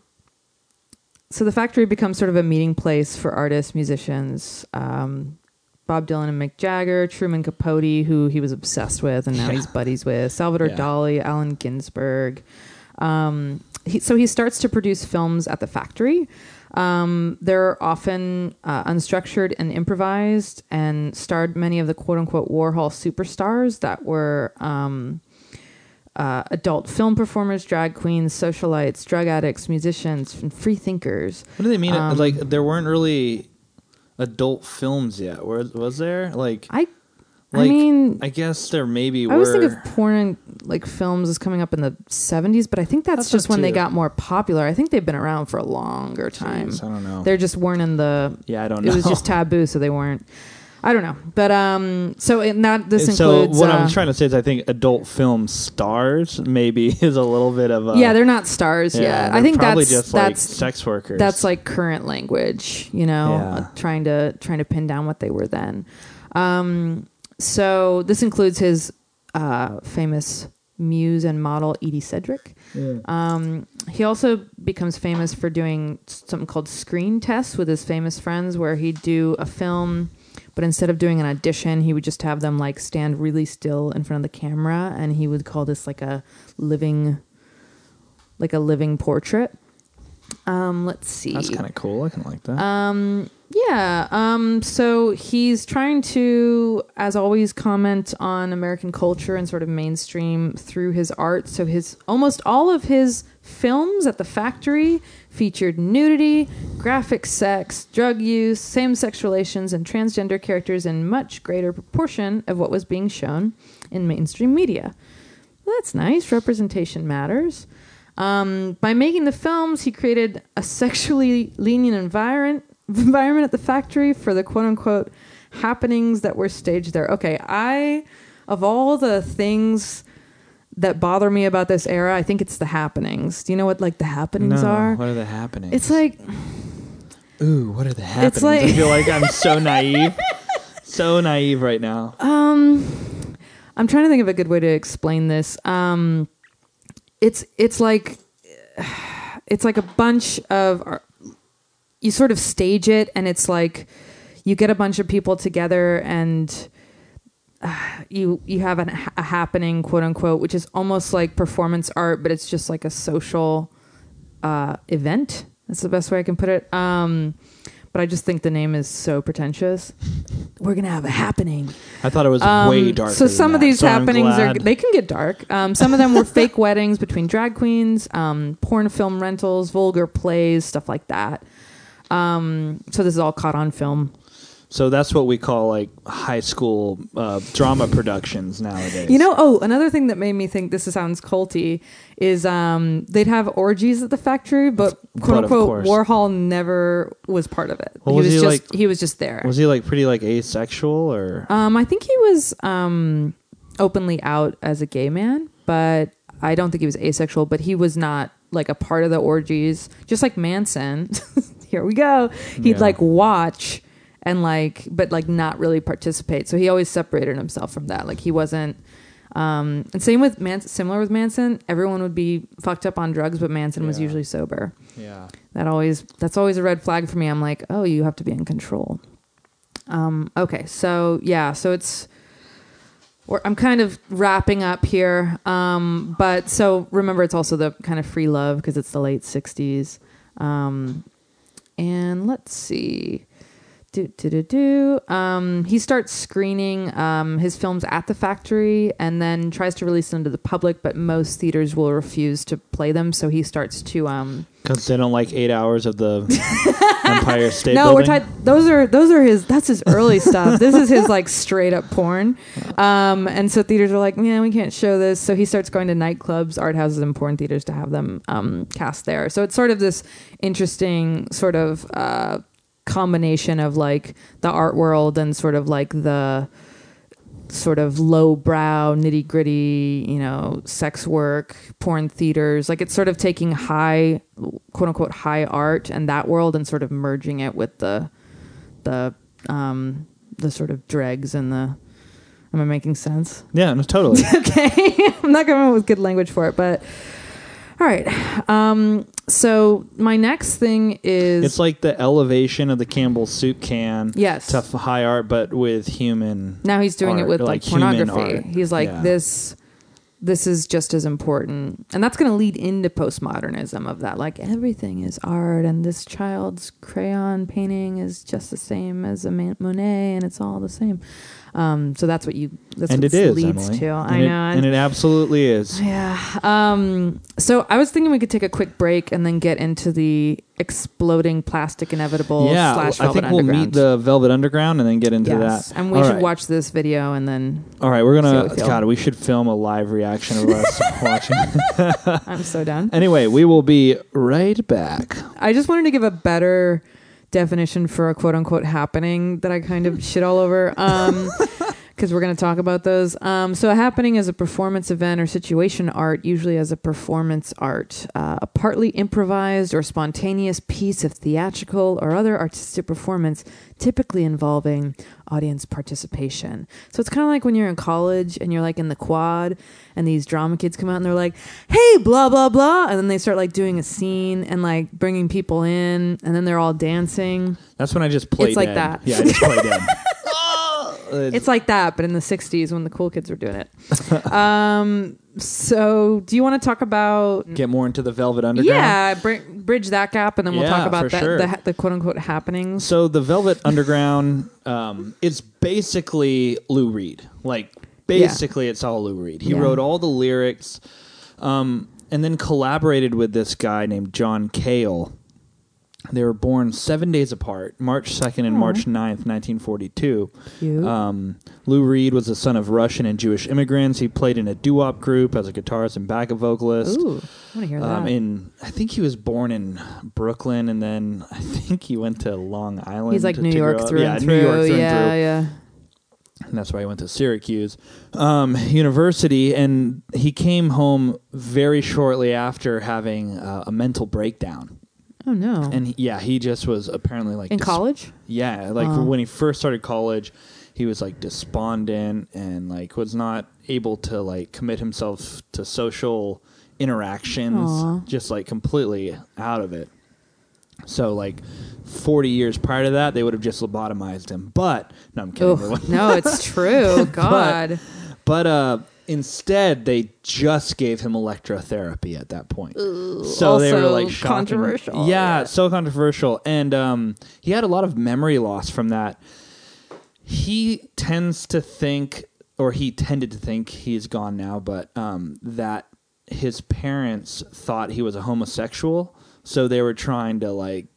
so the factory becomes sort of a meeting place for artists, musicians. Um, Bob Dylan and Mick Jagger, Truman Capote, who he was obsessed with, and now Yeah. he's buddies with Salvador Yeah. Dali, Allen Ginsberg. Um, he, so he starts to produce films at the factory. Um, they're often uh, unstructured and improvised, and starred many of the quote unquote Warhol superstars that were um, uh, adult film performers, drag queens, socialites, drug addicts, musicians, and free thinkers. What do they mean? Um, like there weren't really adult films yet. Was, was there? Like, I, I mean, I guess there maybe were. I always think of porn like films as coming up in the 70s, but I think that's, That's just when they got more popular. I think they've been around for a longer time. Jeez, I don't know. They just weren't in the. yeah, I don't know. It was just taboo, so they weren't. I don't know, but um, so in that this so includes. what uh, I'm trying to say is, I think adult film stars maybe is a little bit of a yeah, they're not stars yeah, yet. I think probably that's just like that's sex workers. that's like current language, you know, Yeah. trying to trying to pin down what they were then. Um, so this includes his uh, famous muse and model Edie Sedgwick. Um, he also becomes famous for doing something called screen tests with his famous friends, where he'd do a film, but instead of doing an audition, he would just have them like stand really still in front of the camera, and he would call this like a living, like a living portrait. Um, let's see. that's kind of cool. I can like that. Um, yeah. Um, so he's trying to, as always, comment on American culture and sort of mainstream through his art. So his almost all of his films at the factory featured nudity, graphic sex, drug use, same-sex relations, and transgender characters in much greater proportion of what was being shown in mainstream media. Well, that's nice. Representation matters. Um, by making the films, he created a sexually lenient environment environment at the factory for the quote unquote happenings that were staged there. Okay, I of all the things that bother me about this era, I think it's the happenings. Do you know what like the happenings no, are? what are the happenings? It's like ooh, what are the happenings? It's like- I feel like I'm so naive, so naive right now. um I'm trying to think of a good way to explain this. Um it's it's like it's like a bunch of you sort of stage it and it's like you get a bunch of people together and uh, you you have an, a happening quote unquote which is almost like performance art but it's just like a social uh, event that's the best way i can put it um, but i just think the name is so pretentious we're gonna have a happening I thought it was um, way darker. So some of these so happenings are they can get dark. Um, some of them were fake weddings between drag queens, um, porn film rentals, vulgar plays, stuff like that. Um, so this is all caught on film. So that's what we call like high school uh, drama productions nowadays. You know, oh, another thing that made me think this sounds culty is um, they'd have orgies at the factory, but But quote of unquote. Warhol never was part of it. Well, he was was, he, just like- he was just there. was he like pretty like asexual or? Um, I think he was um, openly out as a gay man, but I don't think he was asexual. But he was not like a part of the orgies, just like Manson. Here we go. He'd Yeah. like watch and like, but like not really participate. So he always separated himself from that. Like he wasn't. Um, and same with Manson. Similar with Manson, everyone would be fucked up on drugs, but Manson was usually sober. yeah. That always that's always a red flag for me. I'm like, oh, you have to be in control. Um, okay, so yeah, so it's we're, I'm kind of wrapping up here, um, but so remember, it's also the kind of free love because it's the late '60s, um, and let's see. Do, do, do, do. Um, he starts screening um, his films at the factory and then tries to release them to the public, but most theaters will refuse to play them. So he starts to um, Because they don't like eight hours of the Empire State no, we're Building. talking. Those are those are his. That's his early stuff. This is his like straight up porn. Um, and so theaters are like, yeah, we can't show this. So he starts going to nightclubs, art houses, and porn theaters to have them um, cast there. So it's sort of this interesting sort of uh, combination of like the art world and sort of like the sort of lowbrow, nitty gritty, you know, sex work, porn theaters. Like it's sort of taking high, quote unquote, high art and that world and sort of merging it with the, the, um, the sort of dregs and the. Am I making sense? yeah, no, totally. okay, I'm not coming up with good language for it, but all right. Um, so my next thing is it's like the elevation of the Campbell soup can yes. to f- high art, but with human. Now he's doing it with like like, pornography. He's like Yeah. this this is just as important. And that's going to lead into postmodernism of that like everything is art and this child's crayon painting is just the same as a Monet and it's all the same. Um, so that's what you that's and what it is, leads Emily. to. And I it- know. and it absolutely is. yeah. Um, so I was thinking we could take a quick break and then get into the exploding plastic inevitable yeah, slash I Velvet think we'll meet the Velvet Underground and then get into yes. that. And we All should right. watch this video and then All right, we're gonna. we. God, we should film a live reaction of us watching. I'm so done. Anyway, we will be right back. I just wanted to give a better definition for a quote unquote happening that I kind of shit all over. Um, because we're going to talk about those. Um, so, a happening is a performance event or situation art, usually as a performance art, uh, a partly improvised or spontaneous piece of theatrical or other artistic performance, typically involving audience participation. So, it's kind of like when you're in college and you're like in the quad, and these drama kids come out and they're like, hey, blah, blah, blah. And then they start like doing a scene and like bringing people in, and then they're all dancing. That's when I just play. It's like that. Yeah, I just play It's like that, but in the '60s when the cool kids were doing it. um, so, do you want to talk about? get more into the Velvet Underground. Yeah, br- bridge that gap, and then we'll Yeah, talk about that, sure. the, the quote unquote happenings. So the Velvet Underground, um, it's basically Lou Reed. Like basically, it's all Lou Reed. He Yeah. wrote all the lyrics, um, and then collaborated with this guy named John Cale. They were born seven days apart, March 2nd and Aw. March 9th, 1942. Cute. Um, Lou Reed was the son of Russian and Jewish immigrants. He played in a doo-wop group as a guitarist and backup vocalist. Ooh, I want to hear Um, that. in I think he was born in Brooklyn, and then I think he went to Long Island. He's like to New grow York through yeah, and New. York through yeah, and through. yeah. And that's why he went to Syracuse um, University, and he came home very shortly after having uh, a mental breakdown. Oh no. And he, yeah, he just was apparently like in dis- college? Yeah, like Oh. when he first started college, he was like despondent and like was not able to like commit himself to social interactions, Aw. just like completely out of it. So like 40 years prior to that, they would have just lobotomized him. But no, I'm kidding. Ugh, no, it's true. God. But uh, instead, they just gave him electrotherapy at that point. so they were like shocking. controversial, Yeah, yeah. so controversial, and um, he had a lot of memory loss from that. He tends to think, or he tended to think, he's gone now, but um, that his parents thought he was a homosexual, so they were trying to like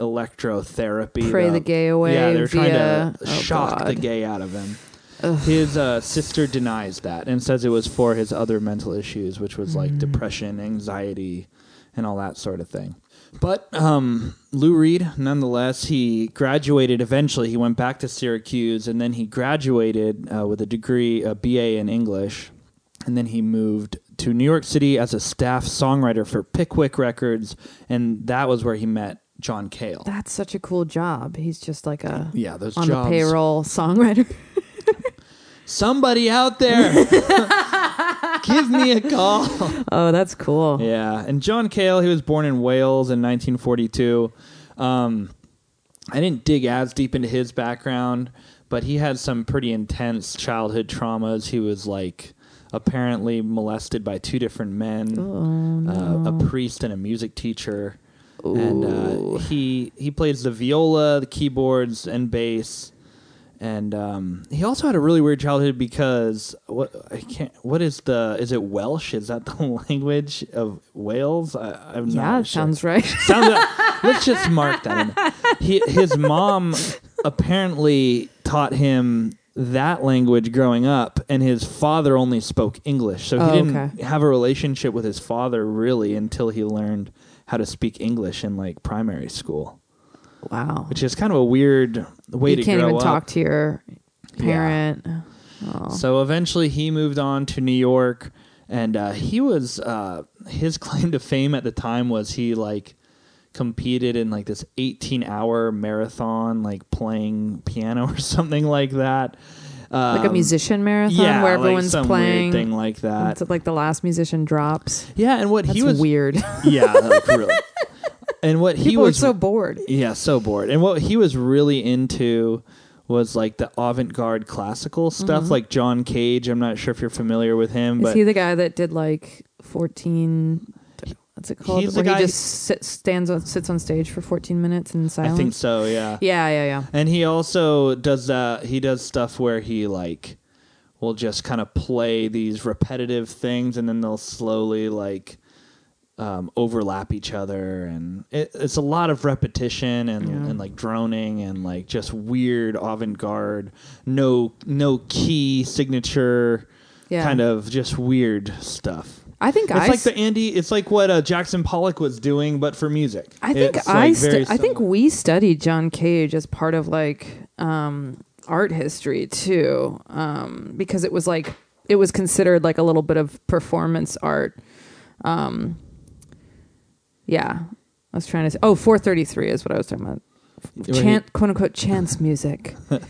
electrotherapy. Pray the gay away Yeah, they were trying via- to oh, shock the gay out of him. His uh, sister denies that and says it was for his other mental issues, which was Mm. like depression, anxiety, and all that sort of thing. But um, Lou Reed, nonetheless, he graduated eventually. He went back to Syracuse and then he graduated uh, with a degree, a BA in English. And then he moved to New York City as a staff songwriter for Pickwick Records. And that was where he met John Cale. That's such a cool job. He's just like a Yeah, those on jobs. the payroll songwriter. Somebody out there, give me a call. oh, that's cool. Yeah, and John Cale, he was born in Wales in 1942. Um, I didn't dig as deep into his background, but he had some pretty intense childhood traumas. He was like apparently molested by two different men, uh, a priest and a music teacher. And uh, he he plays the viola, the keyboards, and bass. And um, he also had a really weird childhood because what I can't. What is the? Is it Welsh? Is that the language of Wales? I, I'm Yeah, not sure. sounds right. Sounds let's just mark that. He, his mom apparently taught him that language growing up, and his father only spoke English, so he Oh, didn't okay. have a relationship with his father really until he learned how to speak English in like primary school, wow. which is kind of a weird way to get it. you to can't even up. talk to your parent. Oh. So eventually, he moved on to New York, and uh, he was uh, his claim to fame at the time was he like competed in like this 18 hour marathon, like playing piano or something like that. like a Um, musician marathon yeah, where like everyone's some playing. thing like that. It's like the last musician drops. yeah, and what That's he was weird. Yeah, like really. And what he People was so bored. Yeah, so bored. And what he was really into was like the avant-garde classical stuff, like John Cage. I'm not sure if you're familiar with him, Mm-hmm. Is but he the guy that did like 14? What's it called? He's the Where guy- he just sit, stands on, sits on stage for 14 minutes in silence. I silence. think so. Yeah. Yeah, yeah, yeah. And he also does that. He does stuff where he like will just kind of play these repetitive things, and then they'll slowly like um, overlap each other, and it, it's a lot of repetition and, Yeah. and like droning and like just weird avant-garde, no no key signature, Yeah. kind of just weird stuff. I think It's I like s- the Andy. It's like what uh, Jackson Pollock was doing, but for music. I think It's, I like, stu- I think we studied John Cage as part of like um, art history too, um, because it was like it was considered like a little bit of performance art. Um, yeah, I was trying to say. Oh, 433 is what I was talking about. Chant, quote unquote, chance music.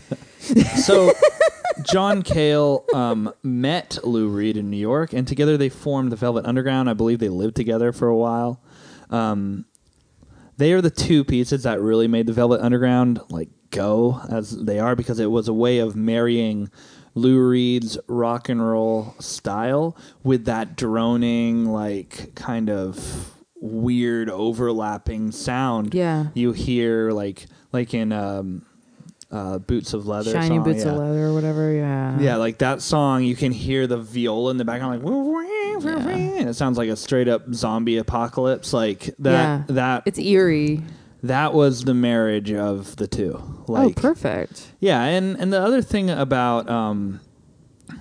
So John Cale um, met Lou Reed in New York, and together they formed the Velvet Underground. I believe they lived together for a while. Um, they are the two pieces that really made the Velvet Underground like go as they are because it was a way of marrying Lou Reed's rock and roll style with that droning, like kind of weird overlapping sound. Yeah. you hear like like in um, uh, Boots of Leather, Shiny song, boots yeah. of leather or whatever. Yeah. Yeah, like that song, you can hear the viola in the background, like, and it sounds like a straight up zombie apocalypse. Like that, Yeah. that, It's eerie. that was the marriage of the two. oh, Like, perfect. yeah, and and the other thing about um,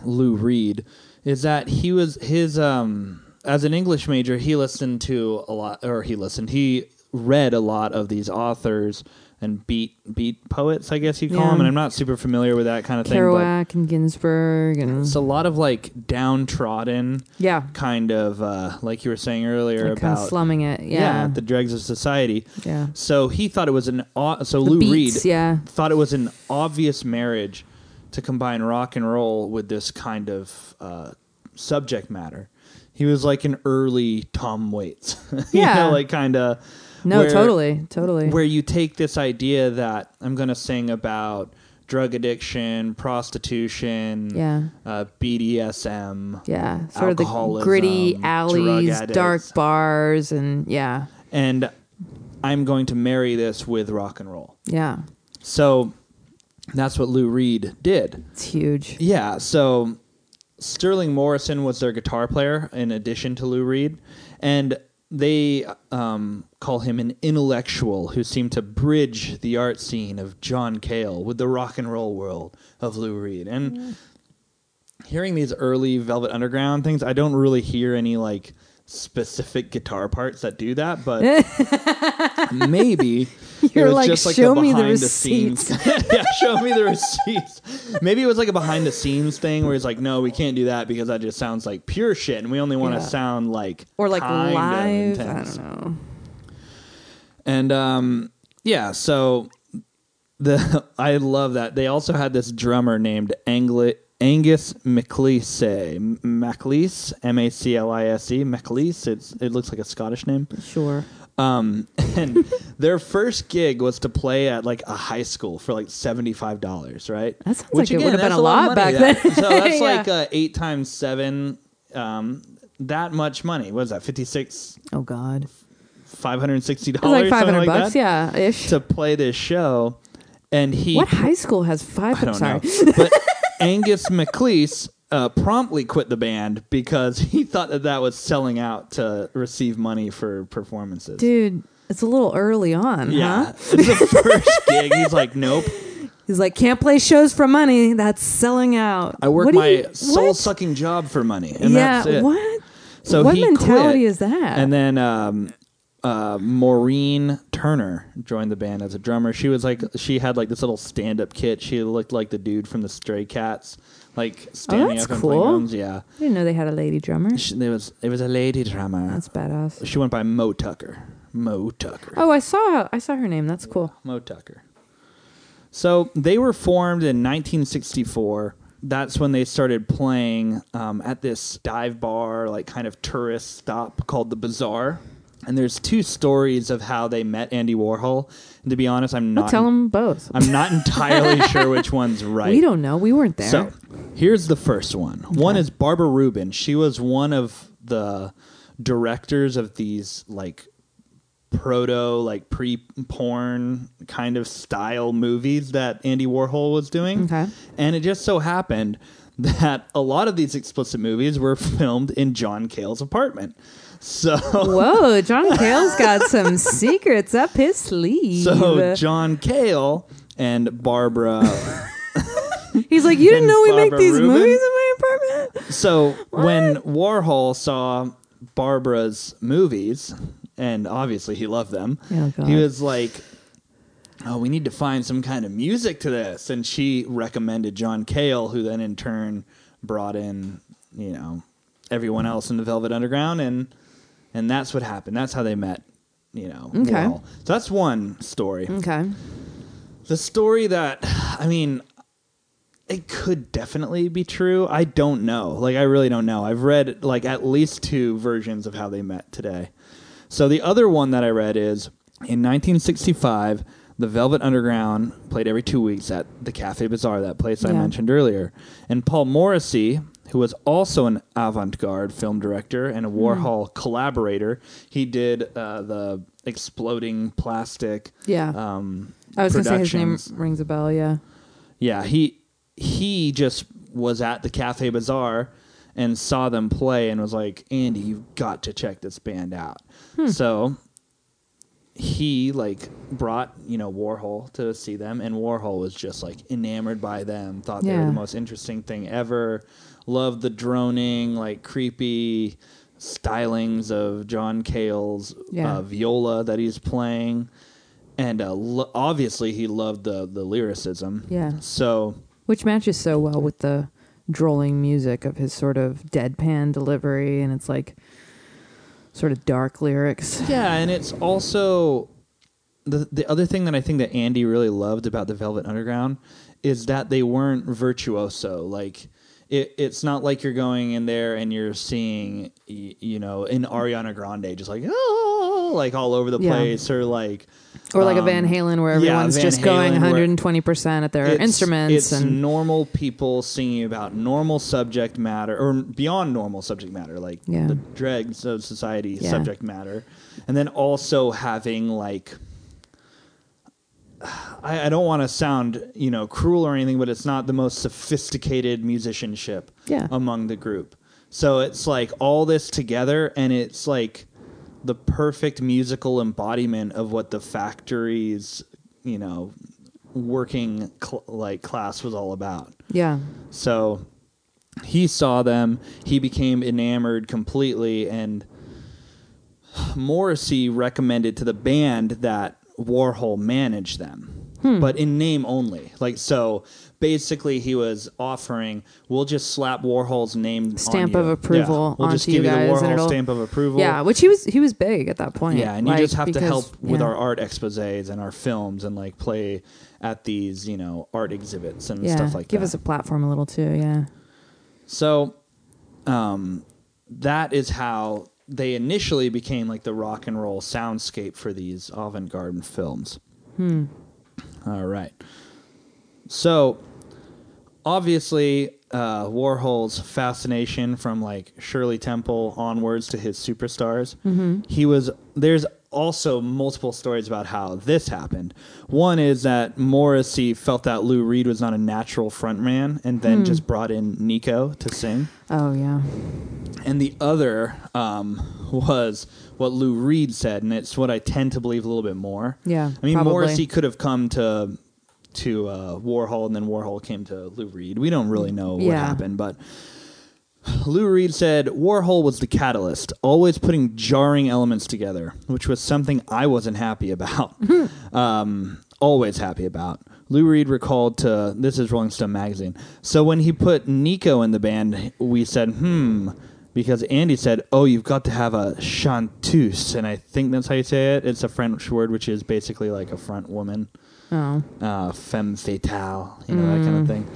Lou Reed is that he was his um, as an English major, he listened to a lot, or he listened, he read a lot of these authors and beat beat poets, I guess you call Yeah. them. And I'm not super familiar with that kind of thing, but Kerouac and Ginsberg and it's a lot of like downtrodden yeah, kind of uh, like you were saying earlier like about slumming it. Yeah, the dregs of society. yeah. So he thought it was an so The Lou beats, Reed yeah. thought it was an obvious marriage to combine rock and roll with this kind of uh, subject matter. He was like an early Tom Waits, you Yeah. know, like kind of No, where- totally, totally. where you take this idea that I'm going to sing about drug addiction, prostitution, yeah, uh, BDSM, yeah. Sort of the gritty alleys, dark bars, and yeah, and I'm going to marry this with rock and roll. yeah. So that's what Lou Reed did. It's huge. Yeah, so Sterling Morrison was their guitar player in addition to Lou Reed, and they um, call him an intellectual who seemed to bridge the art scene of John Cale with the rock and roll world of Lou Reed. And hearing these early Velvet Underground things, I don't really hear any like specific guitar parts that do that, but maybe You're was like, just like "Show me the behind the scenes. yeah, show me the receipts. Maybe it was like a behind the scenes thing where he's like, no, we can't do that because that just sounds like pure shit, and we only want to Yeah. sound like Or like live. I don't know. And um, yeah, so the I love that they also had this drummer named Angli- Angus MacLise, MacLise, M A C L I S E, MacLise. It's it looks like a Scottish name. Sure. Um, and their first gig was to play at like a high school for like seventy five dollars, right? That sounds like it would've been a lot of back then. So that's Yeah. like uh, eight times seven. Um, that much money. What is that? Fifty six. Oh God. Five hundred sixty dollars. like five hundred like bucks. that, Yeah, ish. To play this show, and he what high school has five? I don't sorry. know. But Angus MacLise uh, promptly quit the band because he thought that that was selling out to receive money for performances. Dude, it's a little early on, yeah, huh? it's the first gig. He's like, nope. He's like, can't play shows for money. That's selling out. I work my soul sucking job for money, and yeah, that's it. what? So what mentality is that? And then um, uh, Maureen Tucker joined the band as a drummer. She was like, she had like this little stand up kit. She looked like the dude from the Stray Cats, like standing Oh, that's up and playing cool. drums. Yeah, I didn't know they had a lady drummer. she, there was it was a lady drummer. That's badass. She went by Mo Tucker. Mo Tucker. Oh, I saw I saw her name. That's cool. Mo Tucker. So they were formed in 1964. That's when they started playing um, at this dive bar, like kind of tourist stop called the Bizarre. And there's two stories of how they met Andy Warhol. And to be honest, I'm not. I'll tell them both. I'm not entirely sure which one's right. We don't know. We weren't there. So here's the first one. One is Barbara Rubin. She was one of the directors of these like proto like pre-porn kind of style movies that Andy Warhol was doing. Okay. And it just so happened that a lot of these explicit movies were filmed in John Cale's apartment. So Whoa, John Cale's got some secrets up his sleeve. so John Cale and Barbara He's like, you didn't know we make Barbara these Rubin? movies in my apartment. So when Warhol saw Barbara's movies, and obviously he loved them, Oh, God. he was like, "Oh, we need to find some kind of music to this." And she recommended John Cale, who then in turn brought in, you know, everyone else in the Velvet Underground, and and that's what happened. That's how they met. You know, Okay. Warhol. So that's one story. Okay. The story that, I mean, it could definitely be true. I don't know. Like, I really don't know. I've read like at least two versions of how they met today. So the other one that I read is in 1965, the Velvet Underground played every two weeks at the Cafe Bizarre, that place I mentioned earlier. And Paul Morrissey, who was also an avant garde film director and a Hmm. Warhol collaborator, he did uh, the exploding plastic Yeah. um, I was gonna say his name rings a bell. Yeah. Yeah, he he just was at the Cafe Bizarre and saw them play and was like, "Andy, you've got to check this band out." Hmm. So he like brought you know Warhol to see them, and Warhol was just like enamored by them. Thought they were the most interesting thing ever. Loved the droning, like creepy stylings of John Cale's Yeah. uh, viola that he's playing, and uh, lo- obviously he loved the the lyricism. Yeah. So Which matches so well with the drolling music of his sort of deadpan delivery, and it's like sort of dark lyrics. Yeah, and it's also the the other thing that I think that Andy really loved about the Velvet Underground is that they weren't virtuoso. Like it, it's not like you're going in there and you're seeing you know in Ariana Grande just like oh like all over the Yeah. place or like Or like a um, Van Halen where everyone's Van just going Halen where 120% at their it's- instruments It's and normal people singing about normal subject matter or beyond normal subject matter, like Yeah. the dregs of society Yeah. subject matter, and then also having like. I, I don't want to sound, you know, cruel or anything, but it's not the most sophisticated musicianship Yeah. among the group. So it's like all this together, and it's like the perfect musical embodiment of what the factory's, you know, working cl- like class was all about. yeah. So he saw them, he became enamored completely, and Morrissey recommended to the band that Warhol manage them, Hmm. but in name only. Like so. Basically, he was offering, "We'll just slap Warhol's name on Stamp of approval Yeah, we'll just give you you the guys, Warhol stamp of approval. Yeah, which he was he was big at that point. Yeah, and you just have to because- help with yeah. our art exposés and our films and like play at these, you know, art exhibits and yeah, stuff like give that. Give us a platform a little too. Yeah, So, um, that is how they initially became like the rock and roll soundscape for these avant-garde films. Hmm. All right. So, obviously, uh, Warhol's fascination from like Shirley Temple onwards to his superstars. Mm-hmm. He was there's also multiple stories about how this happened. One is that Morrissey felt that Lou Reed was not a natural frontman, and then Hmm. just brought in Nico to sing. Oh yeah. And the other um, was what Lou Reed said, and it's what I tend to believe a little bit more. Yeah, I mean, probably. Morrissey could have come to to uh, Warhol, and then Warhol came to Lou Reed. We don't really know what Yeah. happened, but Lou Reed said Warhol was the catalyst, always putting jarring elements together, which was something I wasn't happy about. um, always happy about. Lou Reed recalled to this is Rolling Stone magazine. So when he put Nico in the band, we said, "Hmm," because Andy said, "Oh, you've got to have a chanteuse," and I think that's how you say it. It's a French word which is basically like a front woman Oh uh, femme fatale, you know, that kind of thing.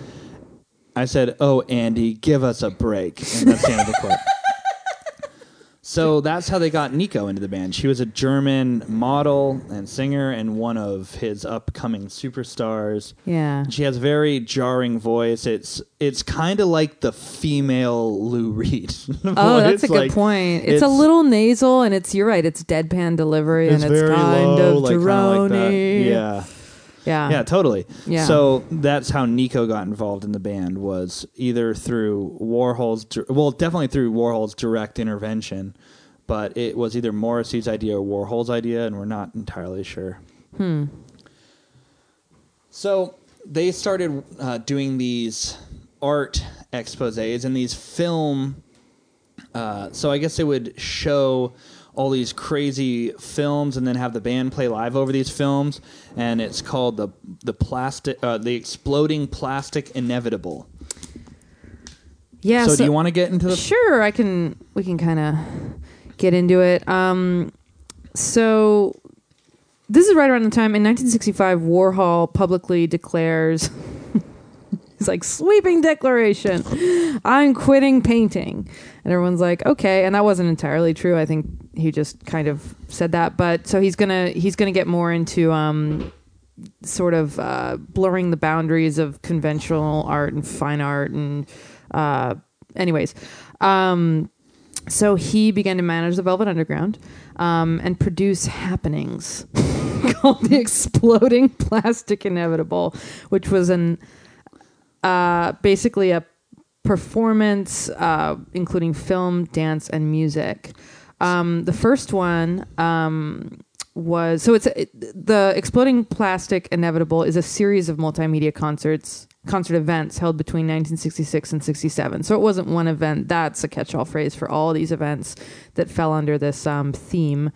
I said, "Oh, Andy, give us a break," and that's the end of the. So that's how they got Nico into the band. She was a German model and singer, and one of his upcoming superstars. yeah. She has a very jarring voice. It's it's kind of like the female Lou Reed. Oh, that's a good Like, point. It's, a little nasal, and it's you're right. It's deadpan delivery, It's and it's kind low, of like, like. Yeah. Yeah, Yeah, totally. Yeah. So that's how Nico got involved in the band was either through Warhol's, well, definitely through Warhol's direct intervention, but it was either Morrissey's idea or Warhol's idea, and we're not entirely sure. Hmm. So they started uh, doing these art exposés and these film. Uh, so I guess they would show all these crazy films and then have the band play live over these films, and it's called the the plastic, uh, the exploding plastic inevitable. Yeah. so, do you want to get into the? Sure, I can. We can kind of get into it. Um, so this is right around the time in 1965. Warhol publicly declares. He's like sweeping declaration. I'm quitting painting, and everyone's like, okay. And that wasn't entirely true. I think he just kind of said that. But so he's gonna he's gonna get more into um, sort of uh, blurring the boundaries of conventional art and fine art and uh, anyways um, so he began to manage the velvet underground um, and produce happenings called the exploding plastic inevitable which was an uh, basically a performance uh, including film dance and music. Um, the first one um, was so it's it, the exploding plastic inevitable is a series of multimedia concerts concert events held between 1966 and 67 so it wasn't one event. That's a catch-all phrase for all these events that fell under this um, theme.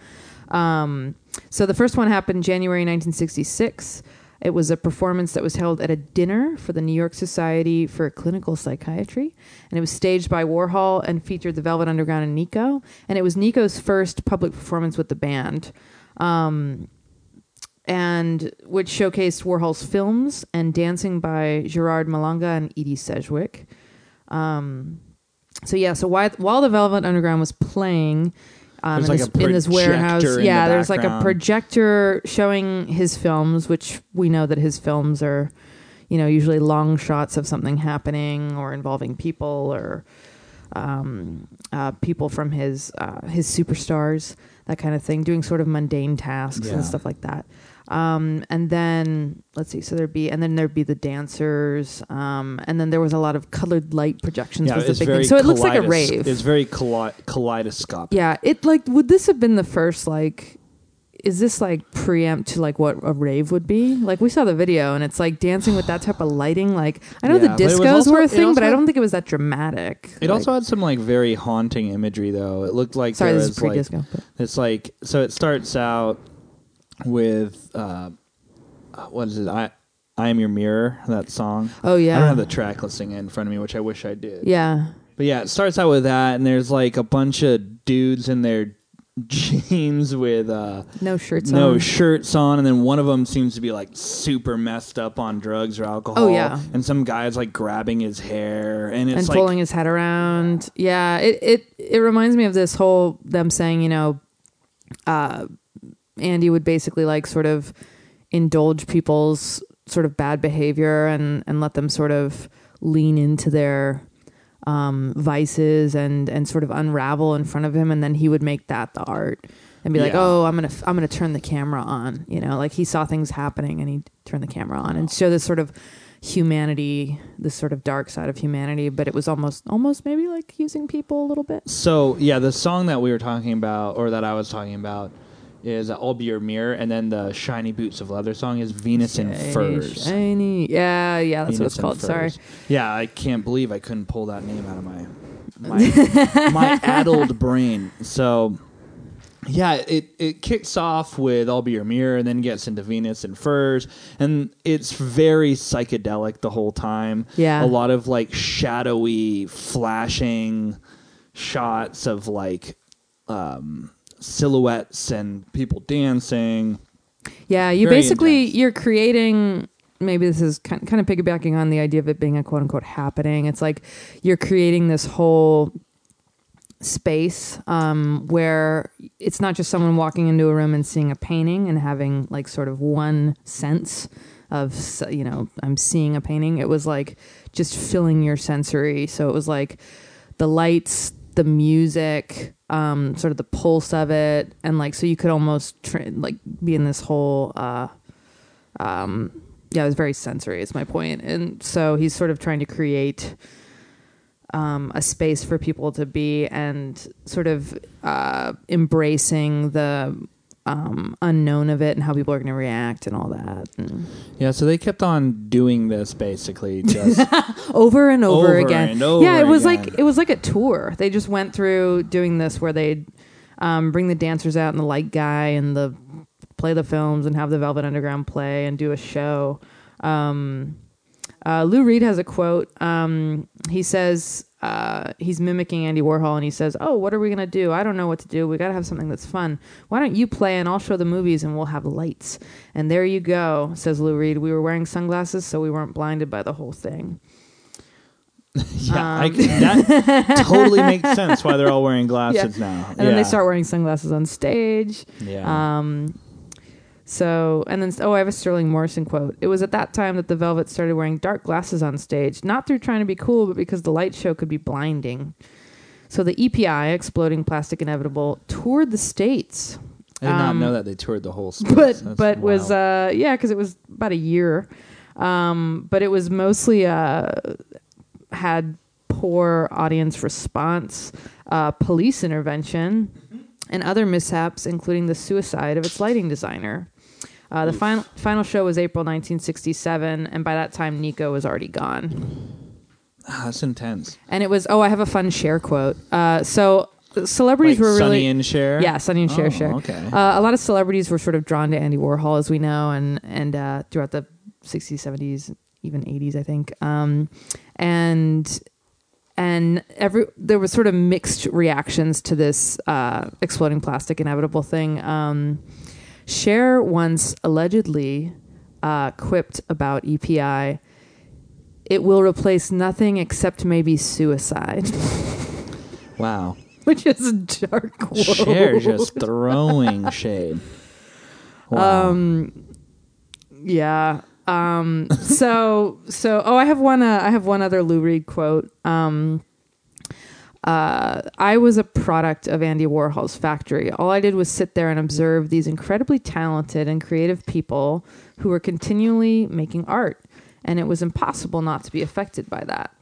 Um, so the first one happened january 1966 it was a performance that was held at a dinner for the New York Society for Clinical Psychiatry, and it was staged by Warhol and featured the Velvet Underground and Nico. And it was Nico's first public performance with the band, um, and which showcased Warhol's films and dancing by Gerard Malanga and Edie Sedgwick. Um, so yeah, so while, while the Velvet Underground was playing, um, in, like this, in this warehouse. in Yeah, the there's like a projector showing his films, which we know that his films are, you know, usually long shots of something happening or involving people or um, uh, people from his uh, his superstars, that kind of thing, doing sort of mundane tasks Yeah. and stuff like that. Um, and then let's see, so there'd be, and then there'd be the dancers, um, and then there was a lot of colored light projections. Yeah, was the big thing. So it looks like a rave. It's very kale- kaleidoscopic. Yeah, it like would this have been the first like is this like preempt to like what a rave would be? Like we saw the video and it's like dancing with that type of lighting. Like I know Yeah, the discos also- were a thing, but I don't think it was that dramatic. It Like- also had some like very haunting imagery though. It looked like sorry, there this was is pre-disco. but- it's like so it starts out with uh what is it? I I am your mirror, that song. oh yeah, I don't have the track listing in front of me, which I wish I did. yeah, But yeah, it starts out with that and there's like a bunch of dudes in their jeans with uh no shirts on no on. shirts on, and then one of them seems to be like super messed up on drugs or alcohol. Oh, yeah. and some guy's like grabbing his hair, and it's and like pulling his head around. Yeah, it, it it reminds me of this whole them saying, you know, uh, Andy would basically like sort of indulge people's sort of bad behavior and and let them sort of lean into their um, vices and and sort of unravel in front of him, and then he would make that the art and be like, "Oh, I'm gonna I'm gonna turn the camera on," you know, like he saw things happening and he turned the camera on and show this sort of humanity, this sort of dark side of humanity. But it was almost almost maybe like using people a little bit. So yeah, the song that we were talking about, or that I was talking about, is "I'll Be Your Mirror," and then the "Shiny Boots of Leather" song is "Venus in Shiny, Furs." shiny. Yeah, yeah, that's Venus what it's called. Sorry. Yeah, I can't believe I couldn't pull that name out of my my my addled brain. So. Yeah, it, it kicks off with I'll Be Your Mirror and then gets into Venus and Furs. And it's very psychedelic the whole time. Yeah. A lot of like shadowy, flashing shots of like um, silhouettes and people dancing. Yeah, you Very basically intense. you're creating. Maybe this is kind kind of piggybacking on the idea of it being a quote unquote happening. It's like you're creating this whole space um, where it's not just someone walking into a room and seeing a painting and having like sort of one sense of you know I'm seeing a painting. It was like just filling your sensory. So it was like the lights, the music, um, sort of the pulse of it, and like so you could almost tra- like be in this whole. Uh, um, yeah, it was very sensory. Is my point, and so he's sort of trying to create um, a space for people to be and sort of uh, embracing the um, unknown of it and how people are going to react and all that. And Yeah, so they kept on doing this basically just over and over, Over again. and over yeah, it was again. like it was like a tour. They just went through doing this where they'd um, bring the dancers out and the light guy and the play the films and have the Velvet Underground play and do a show. Um, uh, Lou Reed has a quote. Um, he says uh, he's mimicking Andy Warhol, and he says, "Oh, what are we gonna do? I don't know what to do. We gotta have something that's fun. Why don't you play, and I'll show the movies, and we'll have lights." And there you go, says Lou Reed. We were wearing sunglasses, so we weren't blinded by the whole thing. yeah, I, Um. that totally makes sense why they're all wearing glasses now. And then they start wearing sunglasses on stage. Yeah. Um, so, and then, oh, I have a Sterling Morrison quote. It was at that time that the Velvet started wearing dark glasses on stage, not through trying to be cool, but because the light show could be blinding. So the EPI, Exploding Plastic Inevitable, toured the states. I did not um, know that they toured the whole space. But, That's but was, uh, yeah, because it was about a year. Um, but it was mostly, uh, had poor audience response, uh, police intervention. and other mishaps, including the suicide of its lighting designer. Uh, the final final show was April 1967, and by that time, Nico was already gone. Ah, that's intense. And it was oh, I have a fun share quote. Uh, so celebrities Like were Sonny really and Cher. yeah, Sonny and Cher. Oh, Cher. okay. Uh, a lot of celebrities were sort of drawn to Andy Warhol, as we know, and and uh, throughout the 60s, 70s, even 80s, I think. Um, and and every there was sort of mixed reactions to this uh, exploding plastic inevitable thing. Um, Cher once allegedly uh, quipped about EPI. It will replace nothing except maybe suicide, Wow. which is a dark quote. Cher just throwing shade. Wow. Um, yeah. Um, so so oh, I have one. Uh, I have one other Lou Reed quote. Um, uh, I was a product of Andy Warhol's factory. All I did was sit there and observe these incredibly talented and creative people who were continually making art, and it was impossible not to be affected by that.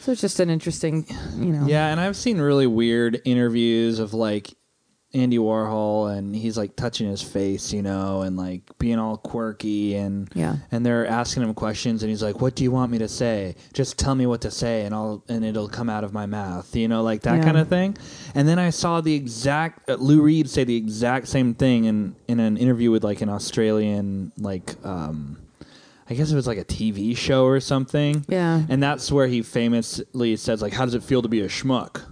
So it's just an interesting, you know. Yeah, and I've seen really weird interviews of like Andy Warhol and he's like touching his face, you know, and like being all quirky and Yeah. and they're asking him questions and he's like, "What do you want me to say? Just tell me what to say and I'll and it'll come out of my mouth." You know, like that Yeah. kind of thing. And then I saw the exact uh, Lou Reed say the exact same thing in in an interview with like an Australian like um I guess it was like a TV show or something. Yeah. And that's where he famously says like, "How does it feel to be a schmuck?"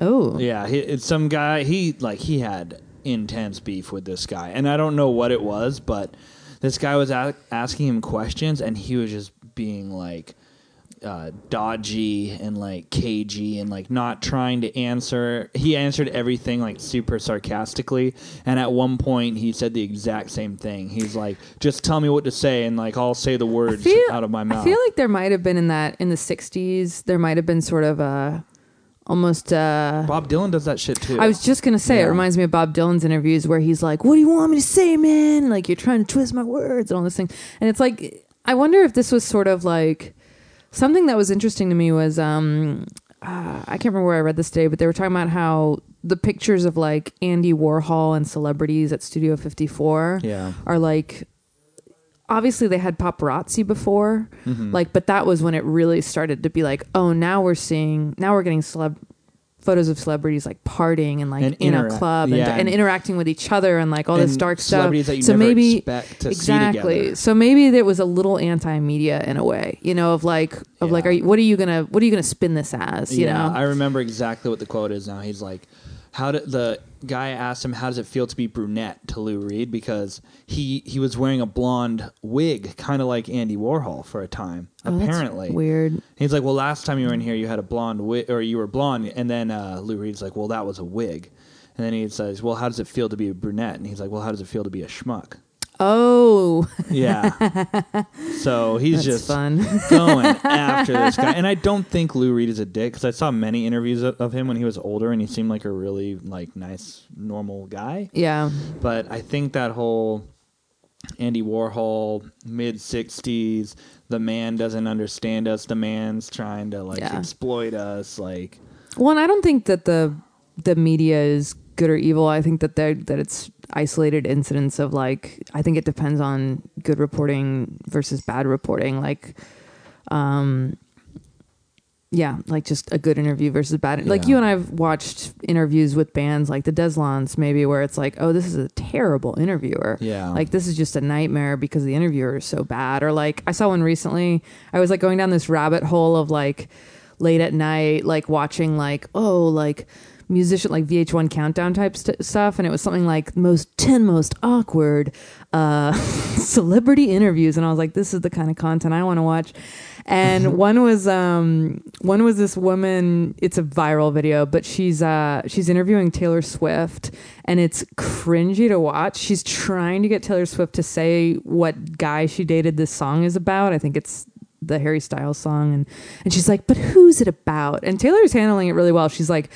Oh. Yeah, he, it's some guy. He like he had intense beef with this guy, and I don't know what it was, but this guy was a- asking him questions, and he was just being like uh, dodgy and like cagey and like not trying to answer. He answered everything like super sarcastically, and at one point he said the exact same thing. He's like, "Just tell me what to say, and like I'll say the words out of my mouth." I feel like there might have been in that in the '60s. There might have been sort of a almost. Uh, Bob Dylan does that shit too. I was just gonna say it reminds me of Bob Dylan's interviews where he's like, "What do you want me to say, man? Like you're trying to twist my words and all this thing." And it's like, I wonder if this was sort of like something that was interesting to me was um, uh, I can't remember where I read this today, but they were talking about how the pictures of like Andy Warhol and celebrities at Studio 54 Yeah. are like obviously they had paparazzi before Mm-hmm. like but that was when it really started to be like oh now we're seeing now we're getting celeb photos of celebrities like partying and like And in a club and, yeah, and and- interacting with each other and like all this dark stuff. that you so maybe expect to exactly. so maybe there was a little anti-media in a way you know of like of like are you, what are you gonna what are you gonna spin this as you yeah, know? I remember exactly what the quote is now. He's like, "How did the guy asked him how does it feel to be brunette to Lou Reed because he he was wearing a blonde wig, kind of like Andy Warhol for a time. Oh, apparently, weird he's like, well, last time you were in here, you had a blonde wig, or you were blonde, and then uh, Lou Reed's like, well, that was a wig. And then he says, "Well, how does it feel to be a brunette?" And he's like, "Well, how does it feel to be a schmuck?" Oh Yeah. so he's that's just fun going after this guy. And I don't think Lou Reed is a dick because I saw many interviews of, of him when he was older, and he seemed like a really like nice, normal guy. yeah But I think that whole Andy Warhol mid '60s, the man doesn't understand us. The man's trying to like Yeah. exploit us. Like, Well, and I don't think that the the media is good or evil. I think that they that it's isolated incidents of like I think it depends on good reporting versus bad reporting. Like, um, yeah, like just a good interview versus bad. Like Yeah. you and I've watched interviews with bands like the Deslons, maybe where it's like, oh, this is a terrible interviewer. Yeah. like this is just a nightmare because the interviewer is so bad. Or like I saw one recently. I was like going down this rabbit hole of like late at night, like watching like oh like musician like VH1 countdown type st- stuff, and it was something like most ten most awkward uh, celebrity interviews, and I was like, this is the kind of content I want to watch. And one was um one was this woman. It's a viral video, but she's uh she's interviewing Taylor Swift, and it's cringy to watch. She's trying to get Taylor Swift to say what guy she dated this song is about. I think it's the Harry Styles song and and she's like, "But who's it about?" And Taylor's handling it really well. She's like,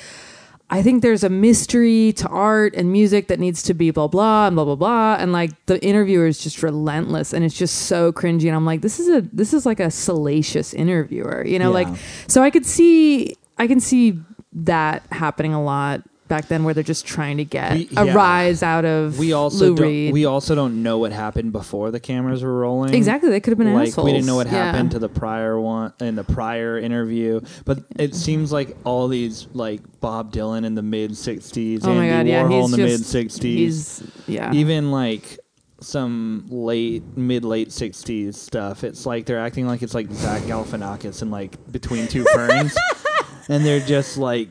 "I think there's a mystery to art and music that needs to be blah blah and blah blah blah." And like the interviewer is just relentless and it's just so cringy and I'm like, "This is a this is like a salacious interviewer." You know, Yeah. like so I could see I can see that happening a lot back then where they're just trying to get We- a yeah. rise out of We also Lou don't, Reed. we also don't know what happened before the cameras were rolling. exactly, they could have been like assholes. we didn't know what Yeah. happened to the prior one in the prior interview, but it seems like all these like Bob Dylan in the mid '60s, Oh Andy god, yeah, Warhol in the mid '60s, yeah. even like some late mid late 60s stuff it's like they're acting like it's like zach galifianakis and like between two ferns and they're just like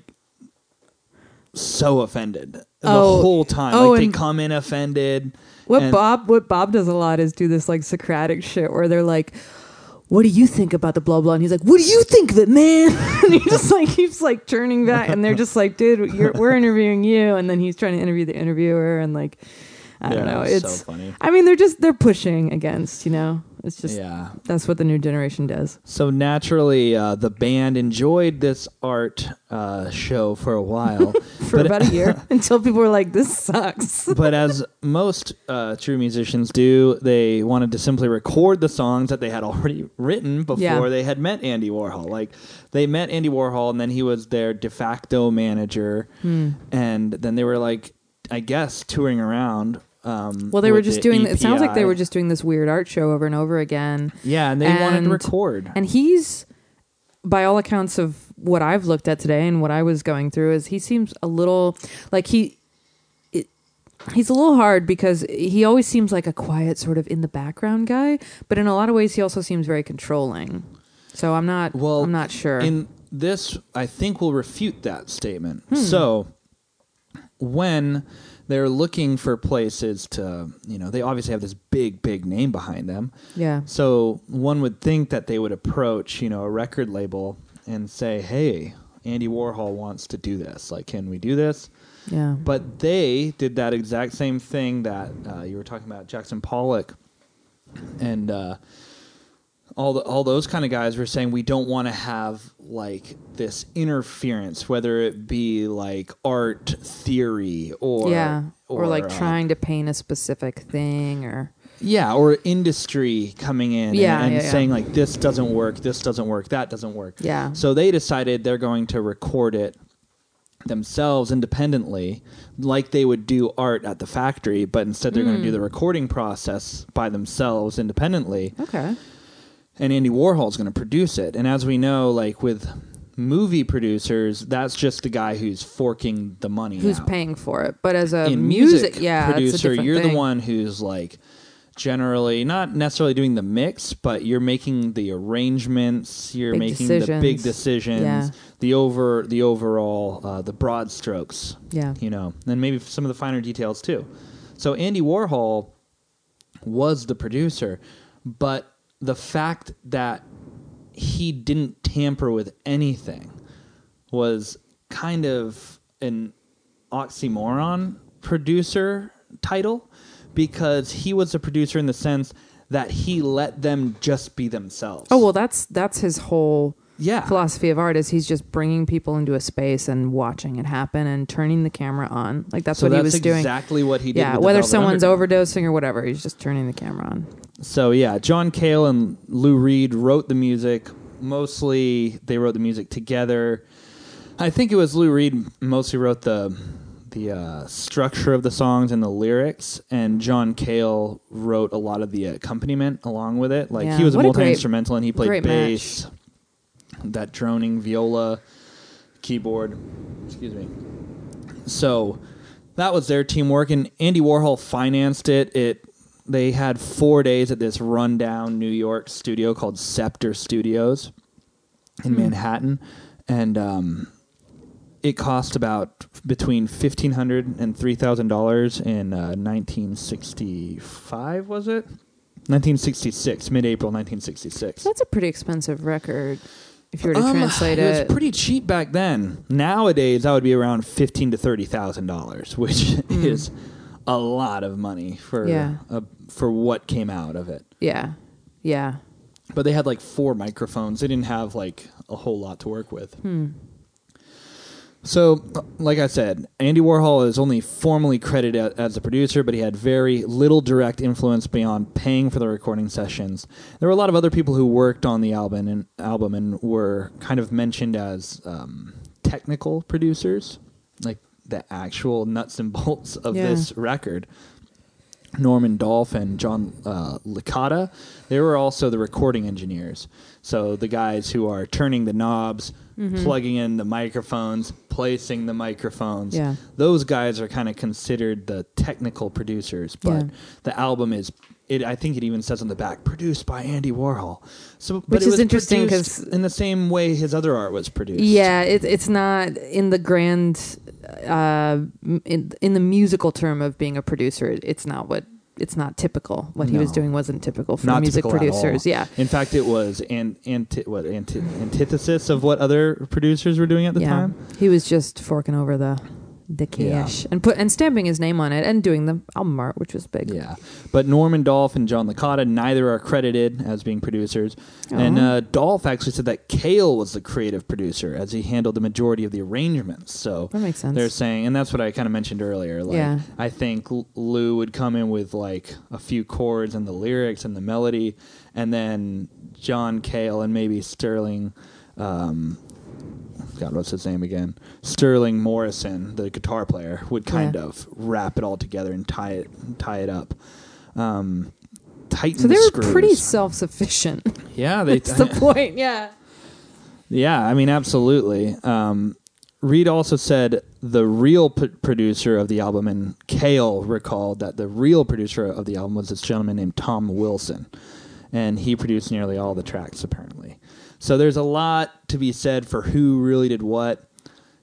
so offended the Oh. whole time Oh, like they come in offended What and- Bob what Bob does a lot is do this like Socratic shit where they're like, "What do you think about the blah blah?" And he's like, "What do you think of it, man?" and he just like keeps like turning back, and they're just like, "Dude, you're, we're interviewing you," and then he's trying to interview the interviewer, and like, I don't Yeah, know, it's so funny. I mean, they're just they're pushing against, you know. It's just yeah that's what the new generation does. so naturally uh, the band enjoyed this art uh, show for a while For But- about a year until people were like, "This sucks." but as most uh, true musicians do, they wanted to simply record the songs that they had already written before Yeah. they had met Andy Warhol. Like they met Andy Warhol, and then he was their de facto manager, Hmm. and then they were like, I guess, touring around. Um, Well, they were just the doing. It sounds like they were just doing this weird art show over and over again. yeah, and they wanted to record. And he's, by all accounts of what I've looked at today and what I was going through, is he seems a little like he. It, he's a little hard because he always seems like a quiet, sort of in the background guy, but in a lot of ways, he also seems very controlling. So I'm not. Well, I'm not sure. In this, I think will refute that statement. Hmm. So, when they're looking for places to, you know, they obviously have this big, big name behind them. yeah. So one would think that they would approach, you know, a record label and say, "Hey, Andy Warhol wants to do this. Like, can we do this?" Yeah. But they did that exact same thing that uh, you were talking about, Jackson Pollock, and uh, all the, all those kind of guys were saying we don't want to have like this interference, whether it be like art theory or yeah. Or, like uh, trying to paint a specific thing, or yeah, or industry coming in and- Yeah, and, yeah, yeah. saying like this doesn't work, this doesn't work, that doesn't work. Yeah. So they decided they're going to record it themselves independently, like they would do art at the factory, but instead they're going to do Hmm. the recording process by themselves independently. okay. And Andy Warhol's going to produce it. And as we know, like with movie producers, that's just the guy who's forking the money. Who's out paying for it? But as a in music, music yeah, producer, you're thing. the one who's like generally not necessarily doing the mix, but you're making the arrangements, you're Big making the big decisions. decisions, Yeah. the over the overall uh, the broad strokes, Yeah. you know, and maybe some of the finer details too. So Andy Warhol was the producer, but the fact that he didn't tamper with anything was kind of an oxymoron producer title because he was a producer in the sense that he let them just be themselves. Oh well, that's that's his whole yeah. philosophy of art is he's just bringing people into a space and watching it happen and turning the camera on. Like that's so what that's he was doing. exactly what he did. Yeah, whether someone's overdosing or whatever, he's just turning the camera on. So yeah, John Cale and Lou Reed wrote the music. Mostly, they wrote the music together. I think it was Lou Reed mostly wrote the the uh, structure of the songs and the lyrics, and John Cale wrote a lot of the accompaniment along with it. Like Yeah, he was a what a multi instrumental and he played great bass, that droning viola, keyboard. Excuse me. So that was their teamwork, and Andy Warhol financed it. It they had four days at this rundown New York studio called Scepter Studios in Manhattan, and um, it cost about between fifteen hundred and three thousand dollars in uh, nineteen sixty five. Was it? 1966, mid-April 1966. That's a pretty expensive record if you were to Um, translate it it. was pretty cheap back then. Nowadays, that would be around fifteen to thirty thousand dollars, which is a lot of money for. Yeah. uh, for what came out of it. yeah, yeah. But they had like four microphones. They didn't have like a whole lot to work with. Hmm. So, like I said, Andy Warhol is only formally credited as a producer, but he had very little direct influence beyond paying for the recording sessions. There were a lot of other people who worked on the album and album and were kind of mentioned as um, technical producers, like the actual nuts and bolts of Yeah. this record. Norman Dolph and John uh, Licata, they were also the recording engineers. So the guys who are turning the knobs, Mm-hmm. plugging in the microphones, placing the microphones. Yeah. Those guys are kind of considered the technical producers, but Yeah. the album is. It, I think it even says on the back, produced by Andy Warhol. So, but Which is interesting because in the same way his other art was produced. Yeah, it, it's not in the grand, uh, in, in the musical term of being a producer. It's not what it's not typical. What he was doing wasn't typical for not music typical at producers. all. Yeah, In fact, it was an, anti, what anti, antithesis of what other producers were doing at the yeah. time. He was just forking over the the Yeah. cash and put and stamping his name on it and doing the album art, which was big. Yeah, but Norman Dolph and John Licata neither are credited as being producers, and uh, Dolph actually said that Cale was the creative producer as he handled the majority of the arrangements. So That makes sense. they're saying, and that's what I kind of mentioned earlier. Like, Yeah. I think L- Lou would come in with like a few chords and the lyrics and the melody, and then John Cale and maybe Sterling. Um, God, what's his name again? Sterling Morrison, the guitar player, would kind Yeah. of wrap it all together and tie it tie it up. Um, tighten so they the were screws. pretty self sufficient. Yeah, they. That's the point. Yeah. Yeah, I mean, absolutely. Um, Reed also said the real p- producer of the album, and Cale recalled that the real producer of the album was this gentleman named Tom Wilson, and he produced nearly all the tracks, apparently. So there's a lot to be said for who really did what.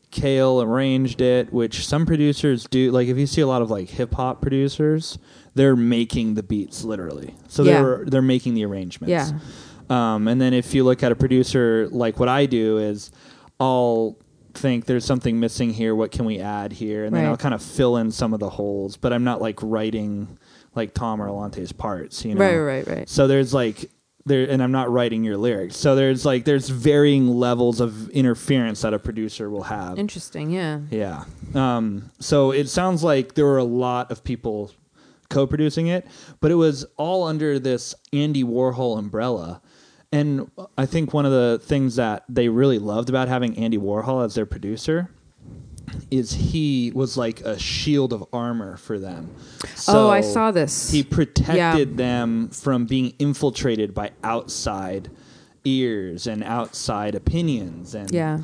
Cale arranged it, which some producers do. Like if you see a lot of like hip hop producers, they're making the beats literally. So Yeah. they're they're making the arrangements. Yeah. Um, and then if you look at a producer like what I do is I'll think there's something missing here. What can we add here? And then I'll kind of fill in some of the holes, but I'm not like writing like Tom or Alante's parts, you know? Right. Right. Right. So there's like there, and I'm not writing your lyrics. So there's like there's varying levels of interference that a producer will have. Interesting. Yeah. Yeah. Um, so it sounds like there were a lot of people co-producing it, but it was all under this Andy Warhol umbrella. And I think one of the things that they really loved about having Andy Warhol as their producer is he was like a shield of armor for them. oh, I saw this. He protected Yeah. them from being infiltrated by outside ears and outside opinions and yeah.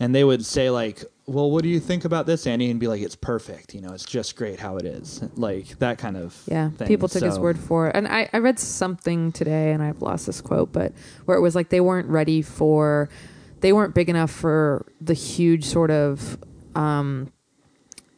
and they would say like well what do you think about this andy and be like it's perfect you know it's just great how it is like that kind of Yeah, thing. people took his word for it. And I, I read something today, and I've lost this quote, but where it was like they weren't ready for, they weren't big enough for the huge sort of um,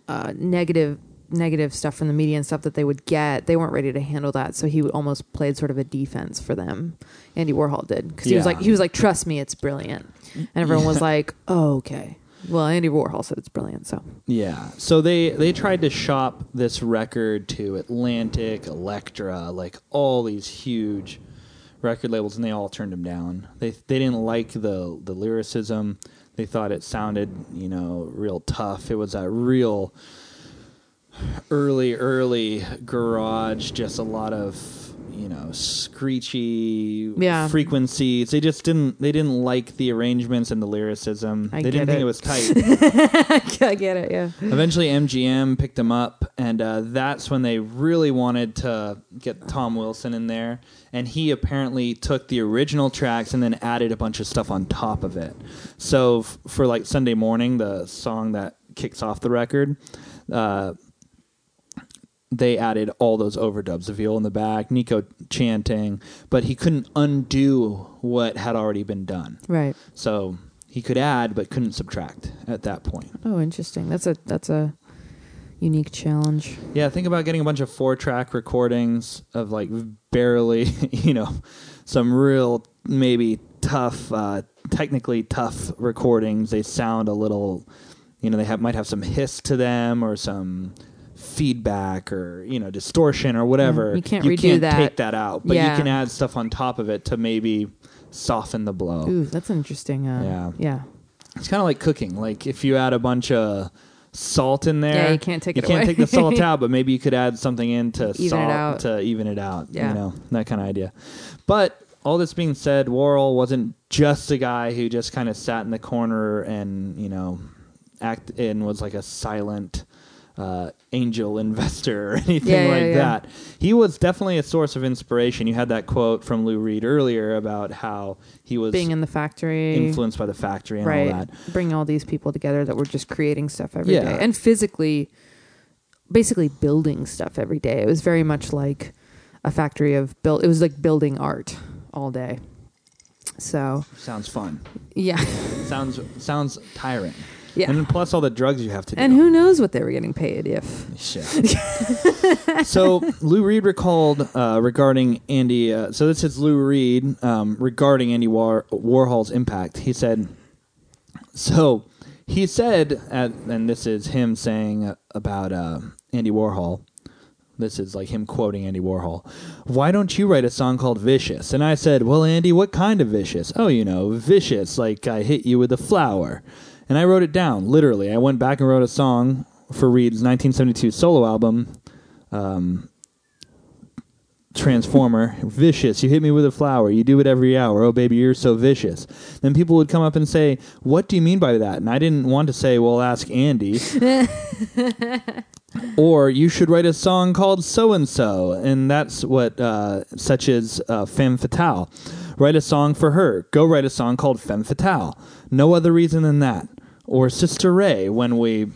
uh, negative negative stuff from the media and stuff that they would get. They weren't ready to handle that, so he almost played sort of a defense for them. Andy Warhol did because he was Yeah. like he was like, "Trust me, it's brilliant," and everyone was like, "Oh, okay." Well, Andy Warhol said it's brilliant, so yeah so they they tried to shop this record to atlantic elektra like all these huge record labels and they all turned him down they they didn't like the the lyricism they thought it sounded you know real tough. It was a real early early garage just a lot of know screechy Yeah. frequencies they just didn't they didn't like the arrangements and the lyricism I they didn't get think it. it was tight I get it. Yeah, eventually mgm picked them up and uh, that's when they really wanted to get tom wilson in there and he apparently took the original tracks and then added a bunch of stuff on top of it so f- for like sunday morning the song that kicks off the record uh, they added all those overdubs, the viol in the back, Nico chanting, but he couldn't undo what had already been done. right. So he could add, but couldn't subtract at that point. Oh, interesting. That's a that's a unique challenge. Yeah, think about getting a bunch of four track recordings of like barely, you know, some real maybe tough, uh, technically tough recordings. They sound a little, you know, they have might have some hiss to them or some feedback or you know distortion or whatever. Yeah, you can't you redo that. Take that out, but Yeah. you can add stuff on top of it to maybe soften the blow. Ooh, that's interesting. Uh, Yeah. yeah. It's kind of like cooking. Like if you add a bunch of salt in there, Yeah, you can't take you can't away. take the salt out, but maybe you could add something in to Even it salt out. to even it out. Yeah. You know that kind of idea. But all this being said, Warhol wasn't just a guy who just kind of sat in the corner and you know act and was like a silent uh, angel investor or anything Yeah, yeah, like yeah. that. He was definitely a source of inspiration. You had that quote from Lou Reed earlier about how he was Being in the factory, influenced by the factory and right? all that. Bringing all these people together that were just creating stuff every day and physically, basically building stuff every day. It was very much like a factory of build. It was like building art all day. So Sounds fun. yeah, sounds sounds tiring. Yeah. And plus all the drugs you have to do. And who knows what they were getting paid if? Shit. so Lou Reed recalled uh, regarding Andy. Uh, so this is Lou Reed um, regarding Andy War- Warhol's impact. He said, "So he said, at, and this is him saying about uh, Andy Warhol. This is like him quoting Andy Warhol. Why don't you write a song called Vicious? And I said, Well, Andy, what kind of vicious? Oh, you know, vicious, like I hit you with a flower. And I wrote it down, literally. I went back and wrote a song for Reed's 1972 solo album, um, Transformer. vicious, you hit me with a flower. You do it every hour. Oh, baby, you're so vicious. Then people would come up and say, What do you mean by that? And I didn't want to say, Well, ask Andy. or you should write a song called so and so and that's what uh, such as uh, femme fatale write a song for her go write a song called femme fatale no other reason than that or sister ray when we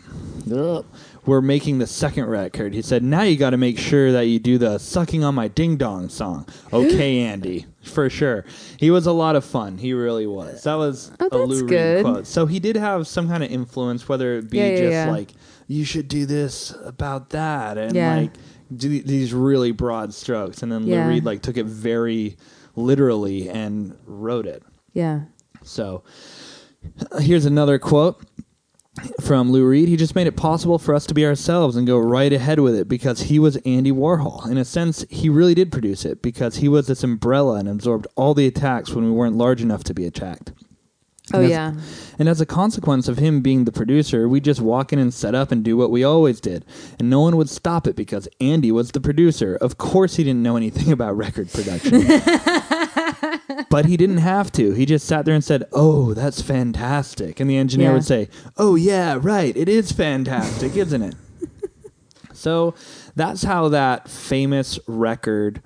were making the second record he said now you got to make sure that you do the sucking on my ding dong song. Okay andy for sure. He was a lot of fun. He really was. That was Oh, a lou reed quote. So he did have some kind of influence whether it be Yeah, yeah, just yeah. like you should do this about that and like do these really broad strokes. And then. Lou Reed like took it very literally and wrote it. Yeah. so here's another quote from Lou Reed. He just made it possible for us to be ourselves and go right ahead with it because he was Andy Warhol. In a sense, he really did produce it because he was this umbrella and absorbed all the attacks when we weren't large enough to be attacked. Oh And yeah. And as a consequence of him being the producer, we just walk in and set up and do what we always did. And no one would stop it because Andy was the producer. Of course, he didn't know anything about record production. but he didn't have to. He just sat there and said, Oh, that's fantastic. And the engineer Yeah. would say, Oh, yeah, right. It is fantastic, isn't it? so that's how that famous record,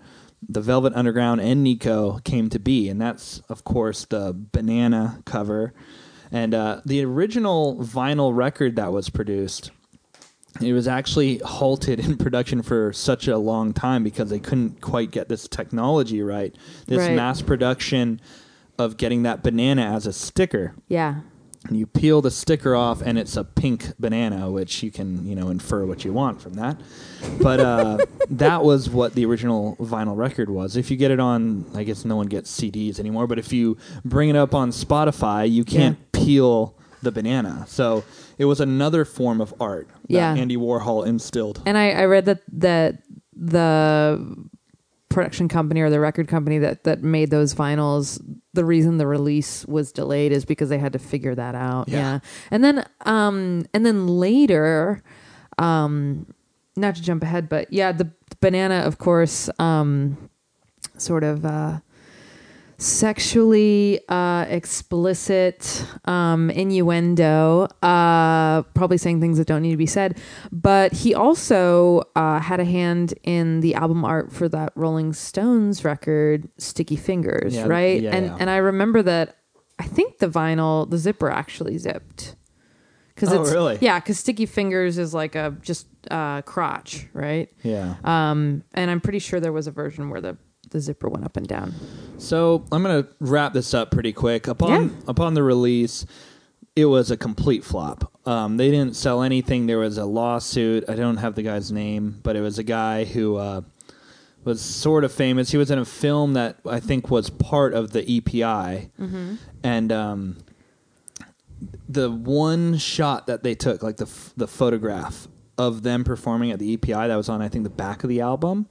The Velvet Underground and Nico, came to be. And that's, of course, the banana cover. And uh, the original vinyl record that was produced, it was actually halted in production for such a long time because they couldn't quite get this technology right. This Right. mass production of getting that banana as a sticker. Yeah. And you peel the sticker off, and it's a pink banana, which you can, you know, infer what you want from that. But uh, that was what the original vinyl record was. If you get it on, I guess no one gets CDs anymore. But if you bring it up on Spotify, you can't peel the banana. So it was another form of art that Yeah. Andy Warhol instilled. And I, I read that that the production company or the record company that that made those vinyls, the reason the release was delayed is because they had to figure that out. Yeah. Yeah. And then um and then later, um not to jump ahead, but yeah, the banana of course um sort of uh sexually uh, explicit um, innuendo, uh, probably saying things that don't need to be said. But he also uh, had a hand in the album art for that Rolling Stones record, Sticky Fingers, Yeah, right? yeah, and yeah. and I remember that. I think the vinyl, the zipper actually zipped. Cause Oh, it's, really? Yeah, because Sticky Fingers is like a just uh, crotch, right? Yeah. Um, and I'm pretty sure there was a version where the the zipper went up and down. So I'm gonna wrap this up pretty quick. Upon Yeah. upon the release, it was a complete flop. Um, they didn't sell anything. There was a lawsuit. I don't have the guy's name, but it was a guy who uh, was sort of famous. He was in a film that I think was part of the EPI, and um, the one shot that they took, like the f- the photograph of them performing at the EPI, that was on I think the back of the album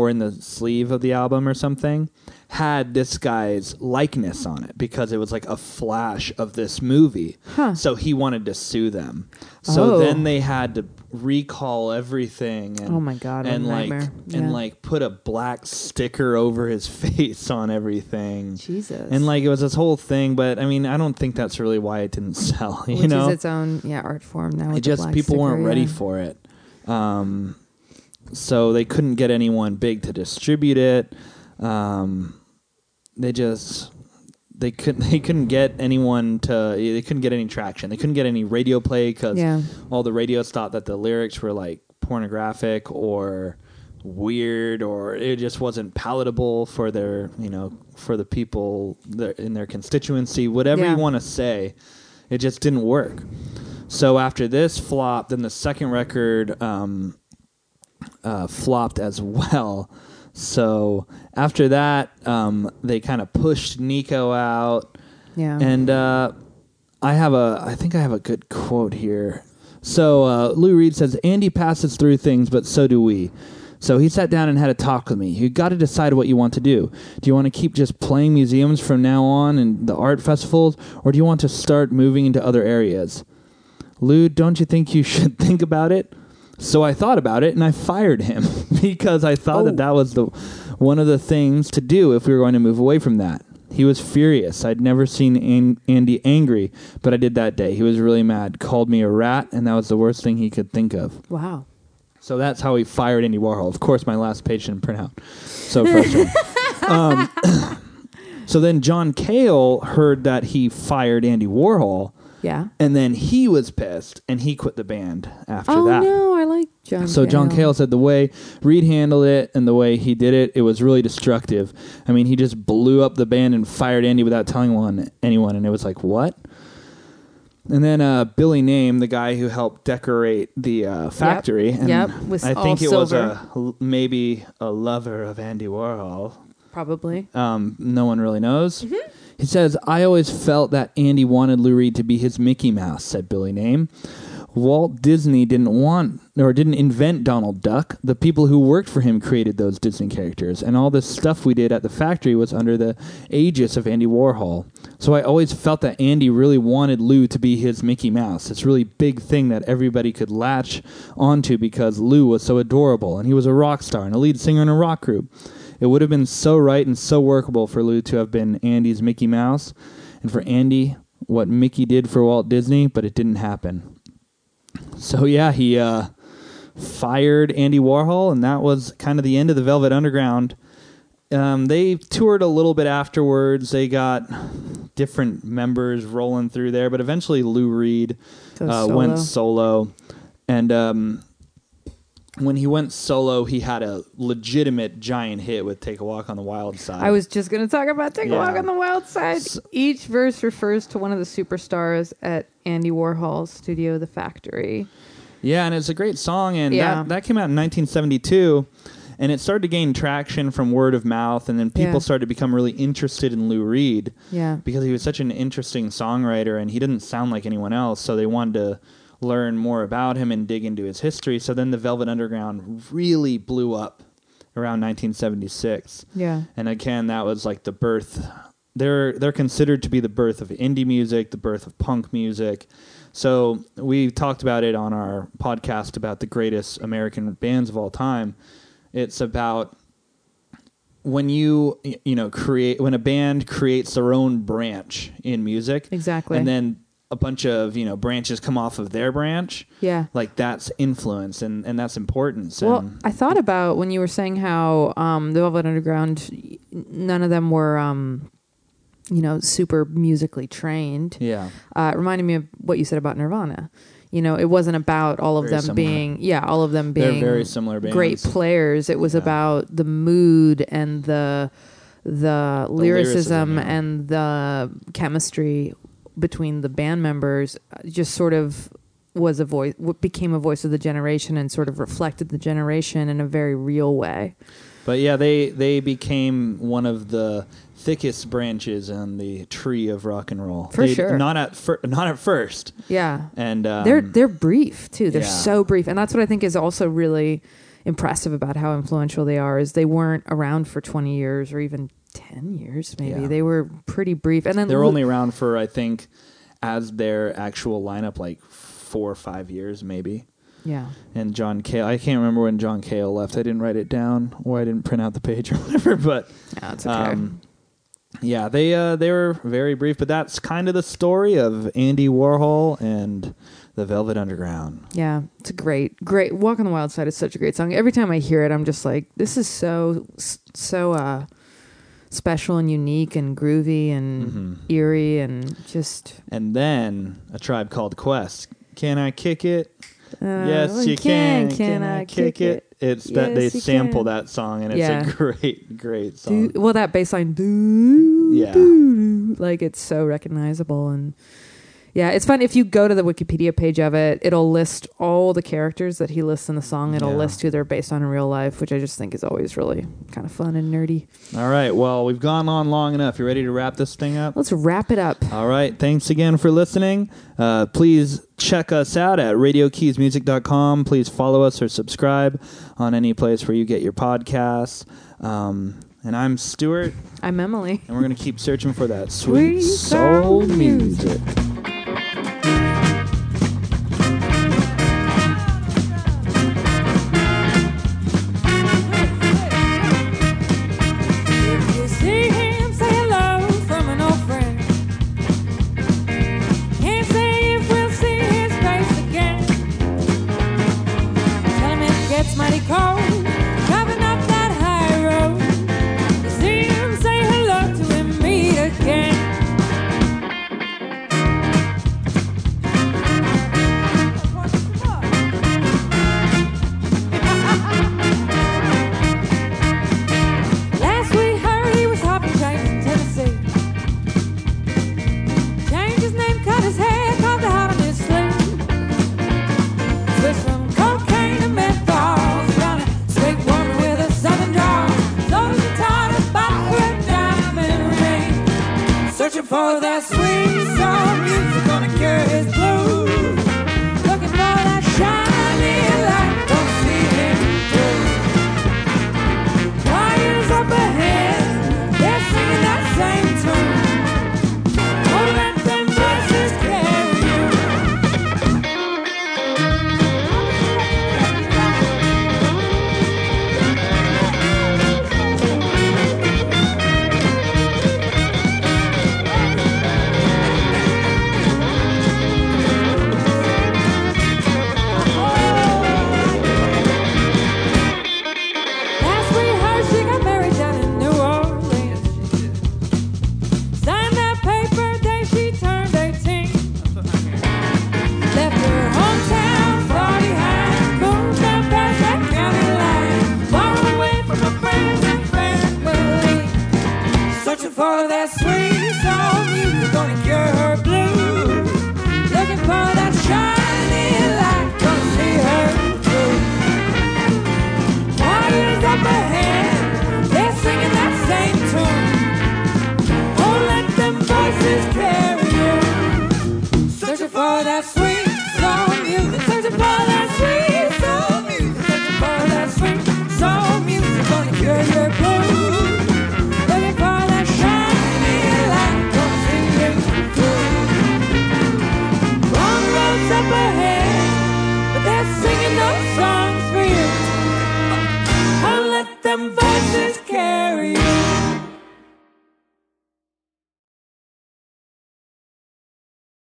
or in the sleeve of the album or something had this guy's likeness on it because it was like a flash of this movie. Huh. So he wanted to sue them. So Oh. then they had to recall everything and Oh my God, and like nightmare. and Yeah. like put a black sticker over his face on everything. Jesus. And like it was this whole thing, but I mean, I don't think that's really why it didn't sell. You which know, is its own yeah art form now. it just people weren't ready yeah. for it. Um, so they couldn't get anyone big to distribute it. Um, they just they couldn't they couldn't get anyone to they couldn't get any traction. They couldn't get any radio play because Yeah. all the radios thought that the lyrics were like pornographic or weird or it just wasn't palatable for their you know for the people in their constituency whatever Yeah. you want to say it just didn't work so after this flop then the second record um, uh, flopped as well so after that um, they kind of pushed nico out Yeah. and uh, I have a, I think I have a good quote here. So uh, Lou Reed says, Andy passes through things, but so do we. So he sat down and had a talk with me. You got to decide what you want to do. Do you want to keep just playing museums from now on and the art festivals, or do you want to start moving into other areas? Lou, don't you think you should think about it? So I thought about it and I fired him because I thought Oh. that that was the one of the things to do if we were going to move away from that. He was furious. I'd never seen An- Andy angry, but I did that day. He was really mad, called me a rat, and that was the worst thing he could think of. wow. So that's how he fired Andy Warhol. Of course, my last page didn't print out. So frustrating. um, so then John Cale heard that he fired Andy Warhol, Yeah. and then he was pissed, and he quit the band after that. Oh that. no, I like John. So John Cale said the way Reed handled it and the way he did it, it was really destructive. I mean, he just blew up the band and fired Andy without telling one anyone, and it was like what? And then uh, Billy Name, the guy who helped decorate the uh, factory, and Yep, I think it was a maybe a lover of Andy Warhol. Probably. Um, no one really knows. Mm-hmm. He says, I always felt that Andy wanted Lou Reed to be his Mickey Mouse, said Billy Name. Walt Disney didn't want or didn't invent Donald Duck. The people who worked for him created those Disney characters, and all this stuff we did at the factory was under the aegis of Andy Warhol. So I always felt that Andy really wanted Lou to be his Mickey Mouse. This really big thing that everybody could latch onto because Lou was so adorable and he was a rock star and a lead singer in a rock group. It would have been so right and so workable for Lou to have been Andy's Mickey Mouse, and for Andy, what Mickey did for Walt Disney, but it didn't happen. So yeah, he uh, fired Andy Warhol, and that was kind of the end of the Velvet Underground. Um, they toured a little bit afterwards. They got different members rolling through there, but eventually Lou Reed uh, solo. went solo, and um, when he went solo, he had a legitimate giant hit with "Take a Walk on the Wild Side." I was just going to talk about Take a Walk on the Wild Side. S- Each verse refers to one of the superstars at Andy Warhol's studio, The Factory. Yeah, and it's a great song, and Yeah. that, that came out in 1972, and it started to gain traction from word of mouth, and then people Yeah. started to become really interested in Lou Reed Yeah. because he was such an interesting songwriter, and he didn't sound like anyone else, so they wanted to learn more about him and dig into his history. So then the Velvet Underground really blew up around 1976. Yeah. And again, that was like the birth. They're they're considered to be the birth of indie music, the birth of punk music. So we talked about it on our podcast about the greatest American bands of all time. It's about when you you know create when a band creates their own branch in music, Exactly. and then a bunch of you know branches come off of their branch. Yeah. Like that's influence, and and that's importance. Well, and, I thought about when you were saying how um, the Velvet Underground, none of them were, um, you know, super musically trained. yeah. Uh, it reminded me of what you said about Nirvana. You know, it wasn't about all of Very them similar. being, yeah, all of them They're being very similar bands. great players. It was Yeah. about the mood and the the lyricism, lyricism, yeah. and the chemistry between the band members. uh, Just sort of was a voice, what became a voice of the generation, and sort of reflected the generation in a very real way. But yeah, they they became one of the thickest branches on the tree of rock and roll. For They- sure. Not at fir- not at first, Yeah, and um, they're they're brief too. They're yeah. so brief, and that's what I think is also really impressive about how influential they are is they weren't around for 20 years or even 10 years maybe Yeah. they were pretty brief and then they're Lu- only around for I think as their actual lineup like four or five years maybe. yeah And John Cale, I can't remember when John Cale left. I didn't write it down, or I didn't print out the page or whatever. But yeah it's okay um, yeah, they uh, they were very brief. But that's kind of the story of Andy Warhol and the Velvet Underground. Yeah, it's a great, great. Walk on the Wild Side is such a great song. Every time I hear it, I'm just like, this is so, so uh, special and unique and groovy and Mhm. eerie and just. And then a tribe called Quest. Can I kick it? Uh, yes, you can. Can, I kick it? It's that they sample can. that song, and it's Yeah. a great, great song. Do, well, that bass line, doo, Yeah. doo, doo, like it's so recognizable and. Yeah, it's fun if you go to the Wikipedia page of it. It'll list all the characters that he lists in the song. It'll Yeah. list who they're based on in real life, which I just think is always really kind of fun and nerdy. All right. Well, we've gone on long enough. You ready to wrap this thing up? Let's wrap it up. All right. Thanks again for listening. Uh, please check us out at radiokeysmusic.com. Please follow us or subscribe on any place where you get your podcasts. Um, and I'm Stuart, I'm Emily. and we're going to keep searching for that sweet Sweet soul music. music.